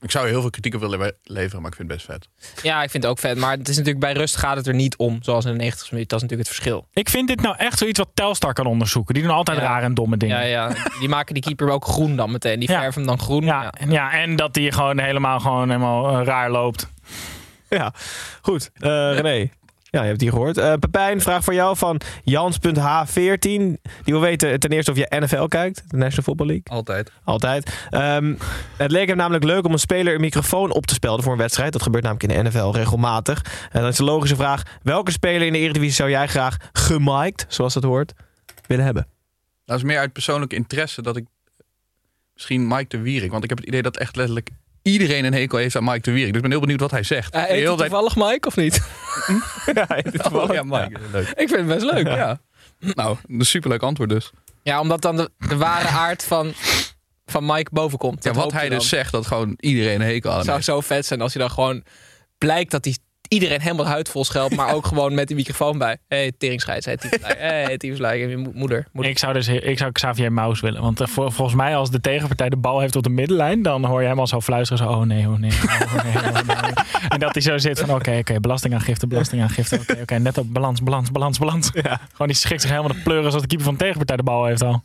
Ik zou heel veel kritiek op willen leveren, maar ik vind het best vet. Ja, ik vind het ook vet. Maar het is natuurlijk bij rust gaat het er niet om, zoals in de 90 minuut. Dat is natuurlijk het verschil. Ik vind dit nou echt zoiets wat Telstar kan onderzoeken. Die doen altijd ja. rare en domme dingen. Ja, ja. Die maken die keeper ook groen dan meteen. Die verven hem dan groen. Ja, ja. ja en dat die gewoon helemaal, gewoon helemaal uh, raar loopt. Ja, goed. Uh, René, ja, je hebt die gehoord. Uh, Pepijn, vraag voor jou van Jans.h14. Die wil weten ten eerste of je NFL kijkt, de National Football League. Altijd. Altijd. Um, het leek hem namelijk leuk om een speler een microfoon op te spelden voor een wedstrijd. Dat gebeurt namelijk in de NFL regelmatig. En dan is de logische vraag, welke speler in de Eredivisie zou jij graag gemiked, zoals dat hoort, willen hebben? Dat is meer uit persoonlijke interesse dat ik misschien Mike de Wierik, want ik heb het idee dat echt letterlijk iedereen een hekel heeft aan Mike de Wierik. Dus ik ben heel benieuwd wat hij zegt. Heel toevallig Mike of niet? ja, toevallig. Oh, ja, Mike. Ja. Leuk. Ik vind het best leuk, ja. ja. Nou, een superleuk antwoord dus. Ja, omdat dan de, de ware aard van, van Mike bovenkomt. Ja, wat hij dus zegt, dat gewoon iedereen een hekel aan Het zou zo vet zijn als je dan gewoon blijkt dat hij iedereen helemaal huidvol schelpt, maar ook gewoon met die microfoon bij. Hé, hey, teringscheids, hé, hey, tyfuslijn, hey, moeder, moeder. Ik zou dus ik zou Xavier Maus willen, want uh, vol, volgens mij als de tegenpartij de bal heeft op de middenlijn, dan hoor je hem al zo fluisteren, zo, oh nee, oh nee, oh nee, oh nee. En dat hij zo zit van, oké, oké, okay, belastingaangifte, belastingaangifte, oké, okay, oké, net op balans, balans, balans, balans. Ja. Gewoon die schikt zich helemaal de pleuren zoals de keeper van de tegenpartij de bal heeft al.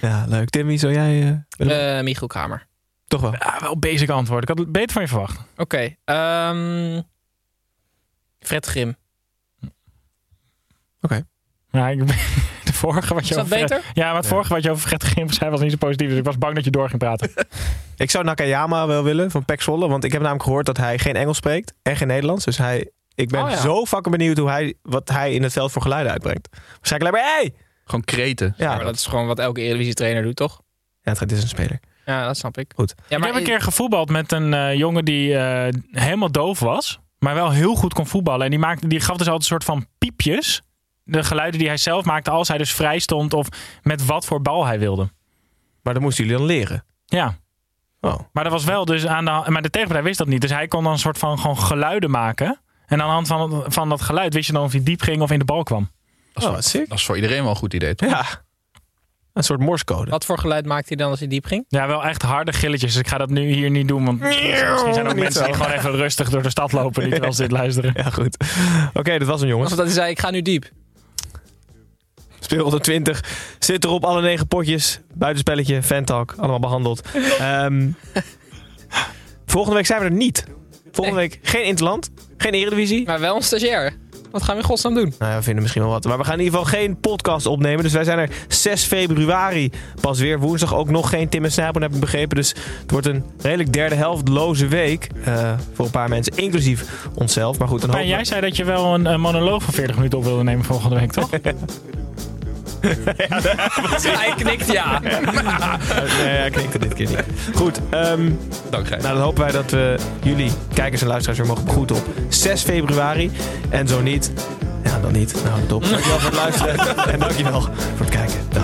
Ja, leuk. Timmy, zou jij... eh, willen? Eh Michiel Kramer. Toch wel? Ja, wel basic antwoord. Ik had het beter van je verwacht. Oké. ehm, Fred Grim. Ja, ik, de vorige wat je Is dat over Fred- beter? Ja, maar het vorige wat je over Fred Grim zei was niet zo positief. Dus ik was bang dat je door ging praten. Ik zou Nakayama wel willen van Pek Zwolle. Want ik heb namelijk gehoord dat hij geen Engels spreekt. En geen Nederlands. Dus hij, ik ben Oh ja. zo fucking benieuwd hoe hij, wat hij in het veld voor geluiden uitbrengt. Waarschijnlijk alleen maar... Hey! Gewoon kreten. Ja, maar dat is gewoon wat elke Eredivisie trainer doet, toch? Ja, het is een speler. Ja, dat snap ik. Goed. Ja, ik heb een keer gevoetbald met een eh, jongen die eh, helemaal doof was. Maar wel heel goed kon voetballen. En die, maakte, die gaf dus altijd een soort van piepjes. De geluiden die hij zelf maakte als hij dus vrij stond. Of met wat voor bal hij wilde. Maar dat moesten jullie dan leren. Ja. Oh. Maar dat was wel dus aan de... Maar de tegenpartij wist dat niet. Dus hij kon dan een soort van gewoon geluiden maken. En aan de hand van, van dat geluid wist je dan of hij diep ging of in de bal kwam. Dat is, Oh, voor, sick. dat is voor iedereen wel een goed idee, toch? Ja. Een soort morsecode. Wat voor geluid maakte hij dan als hij diep ging? Ja, wel echt harde gilletjes. Dus ik ga dat nu hier niet doen. Want misschien zijn er ook mensen die gewoon even rustig door de stad lopen. Die terwijl ze dit luisteren. Ja, goed. Oké, dat was hem, jongens. Of dat hij zei, ik ga nu diep. Speel 120 zit erop, alle negen potjes. Buitenspelletje, Fantalk, allemaal behandeld. Ehm, volgende week zijn we er niet. Volgende week geen Interland, geen Eredivisie. Maar wel een stagiair. Wat gaan we in godsnaam doen? Nou ja, we vinden misschien wel wat. Maar we gaan in ieder geval geen podcast opnemen. Dus wij zijn er 6 februari pas weer. Woensdag ook nog geen Tim en Snijboon, heb ik begrepen. Dus het wordt een redelijk derde helftloze week. eh, voor een paar mensen, inclusief onszelf. Maar goed, dan hopen jij zei dat je wel een, een monoloog van 40 minuten op wilde nemen volgende week, toch? Hij knikt ja. nee, hij knikte dit keer niet. Goed, Dank Gijs. nou, dan hopen wij dat we jullie, kijkers en luisteraars, weer mogen begroeten op 6 februari. En zo niet, ja, dan niet. Nou, het op. Dankjewel voor het luisteren. en dankjewel voor het kijken. Dag.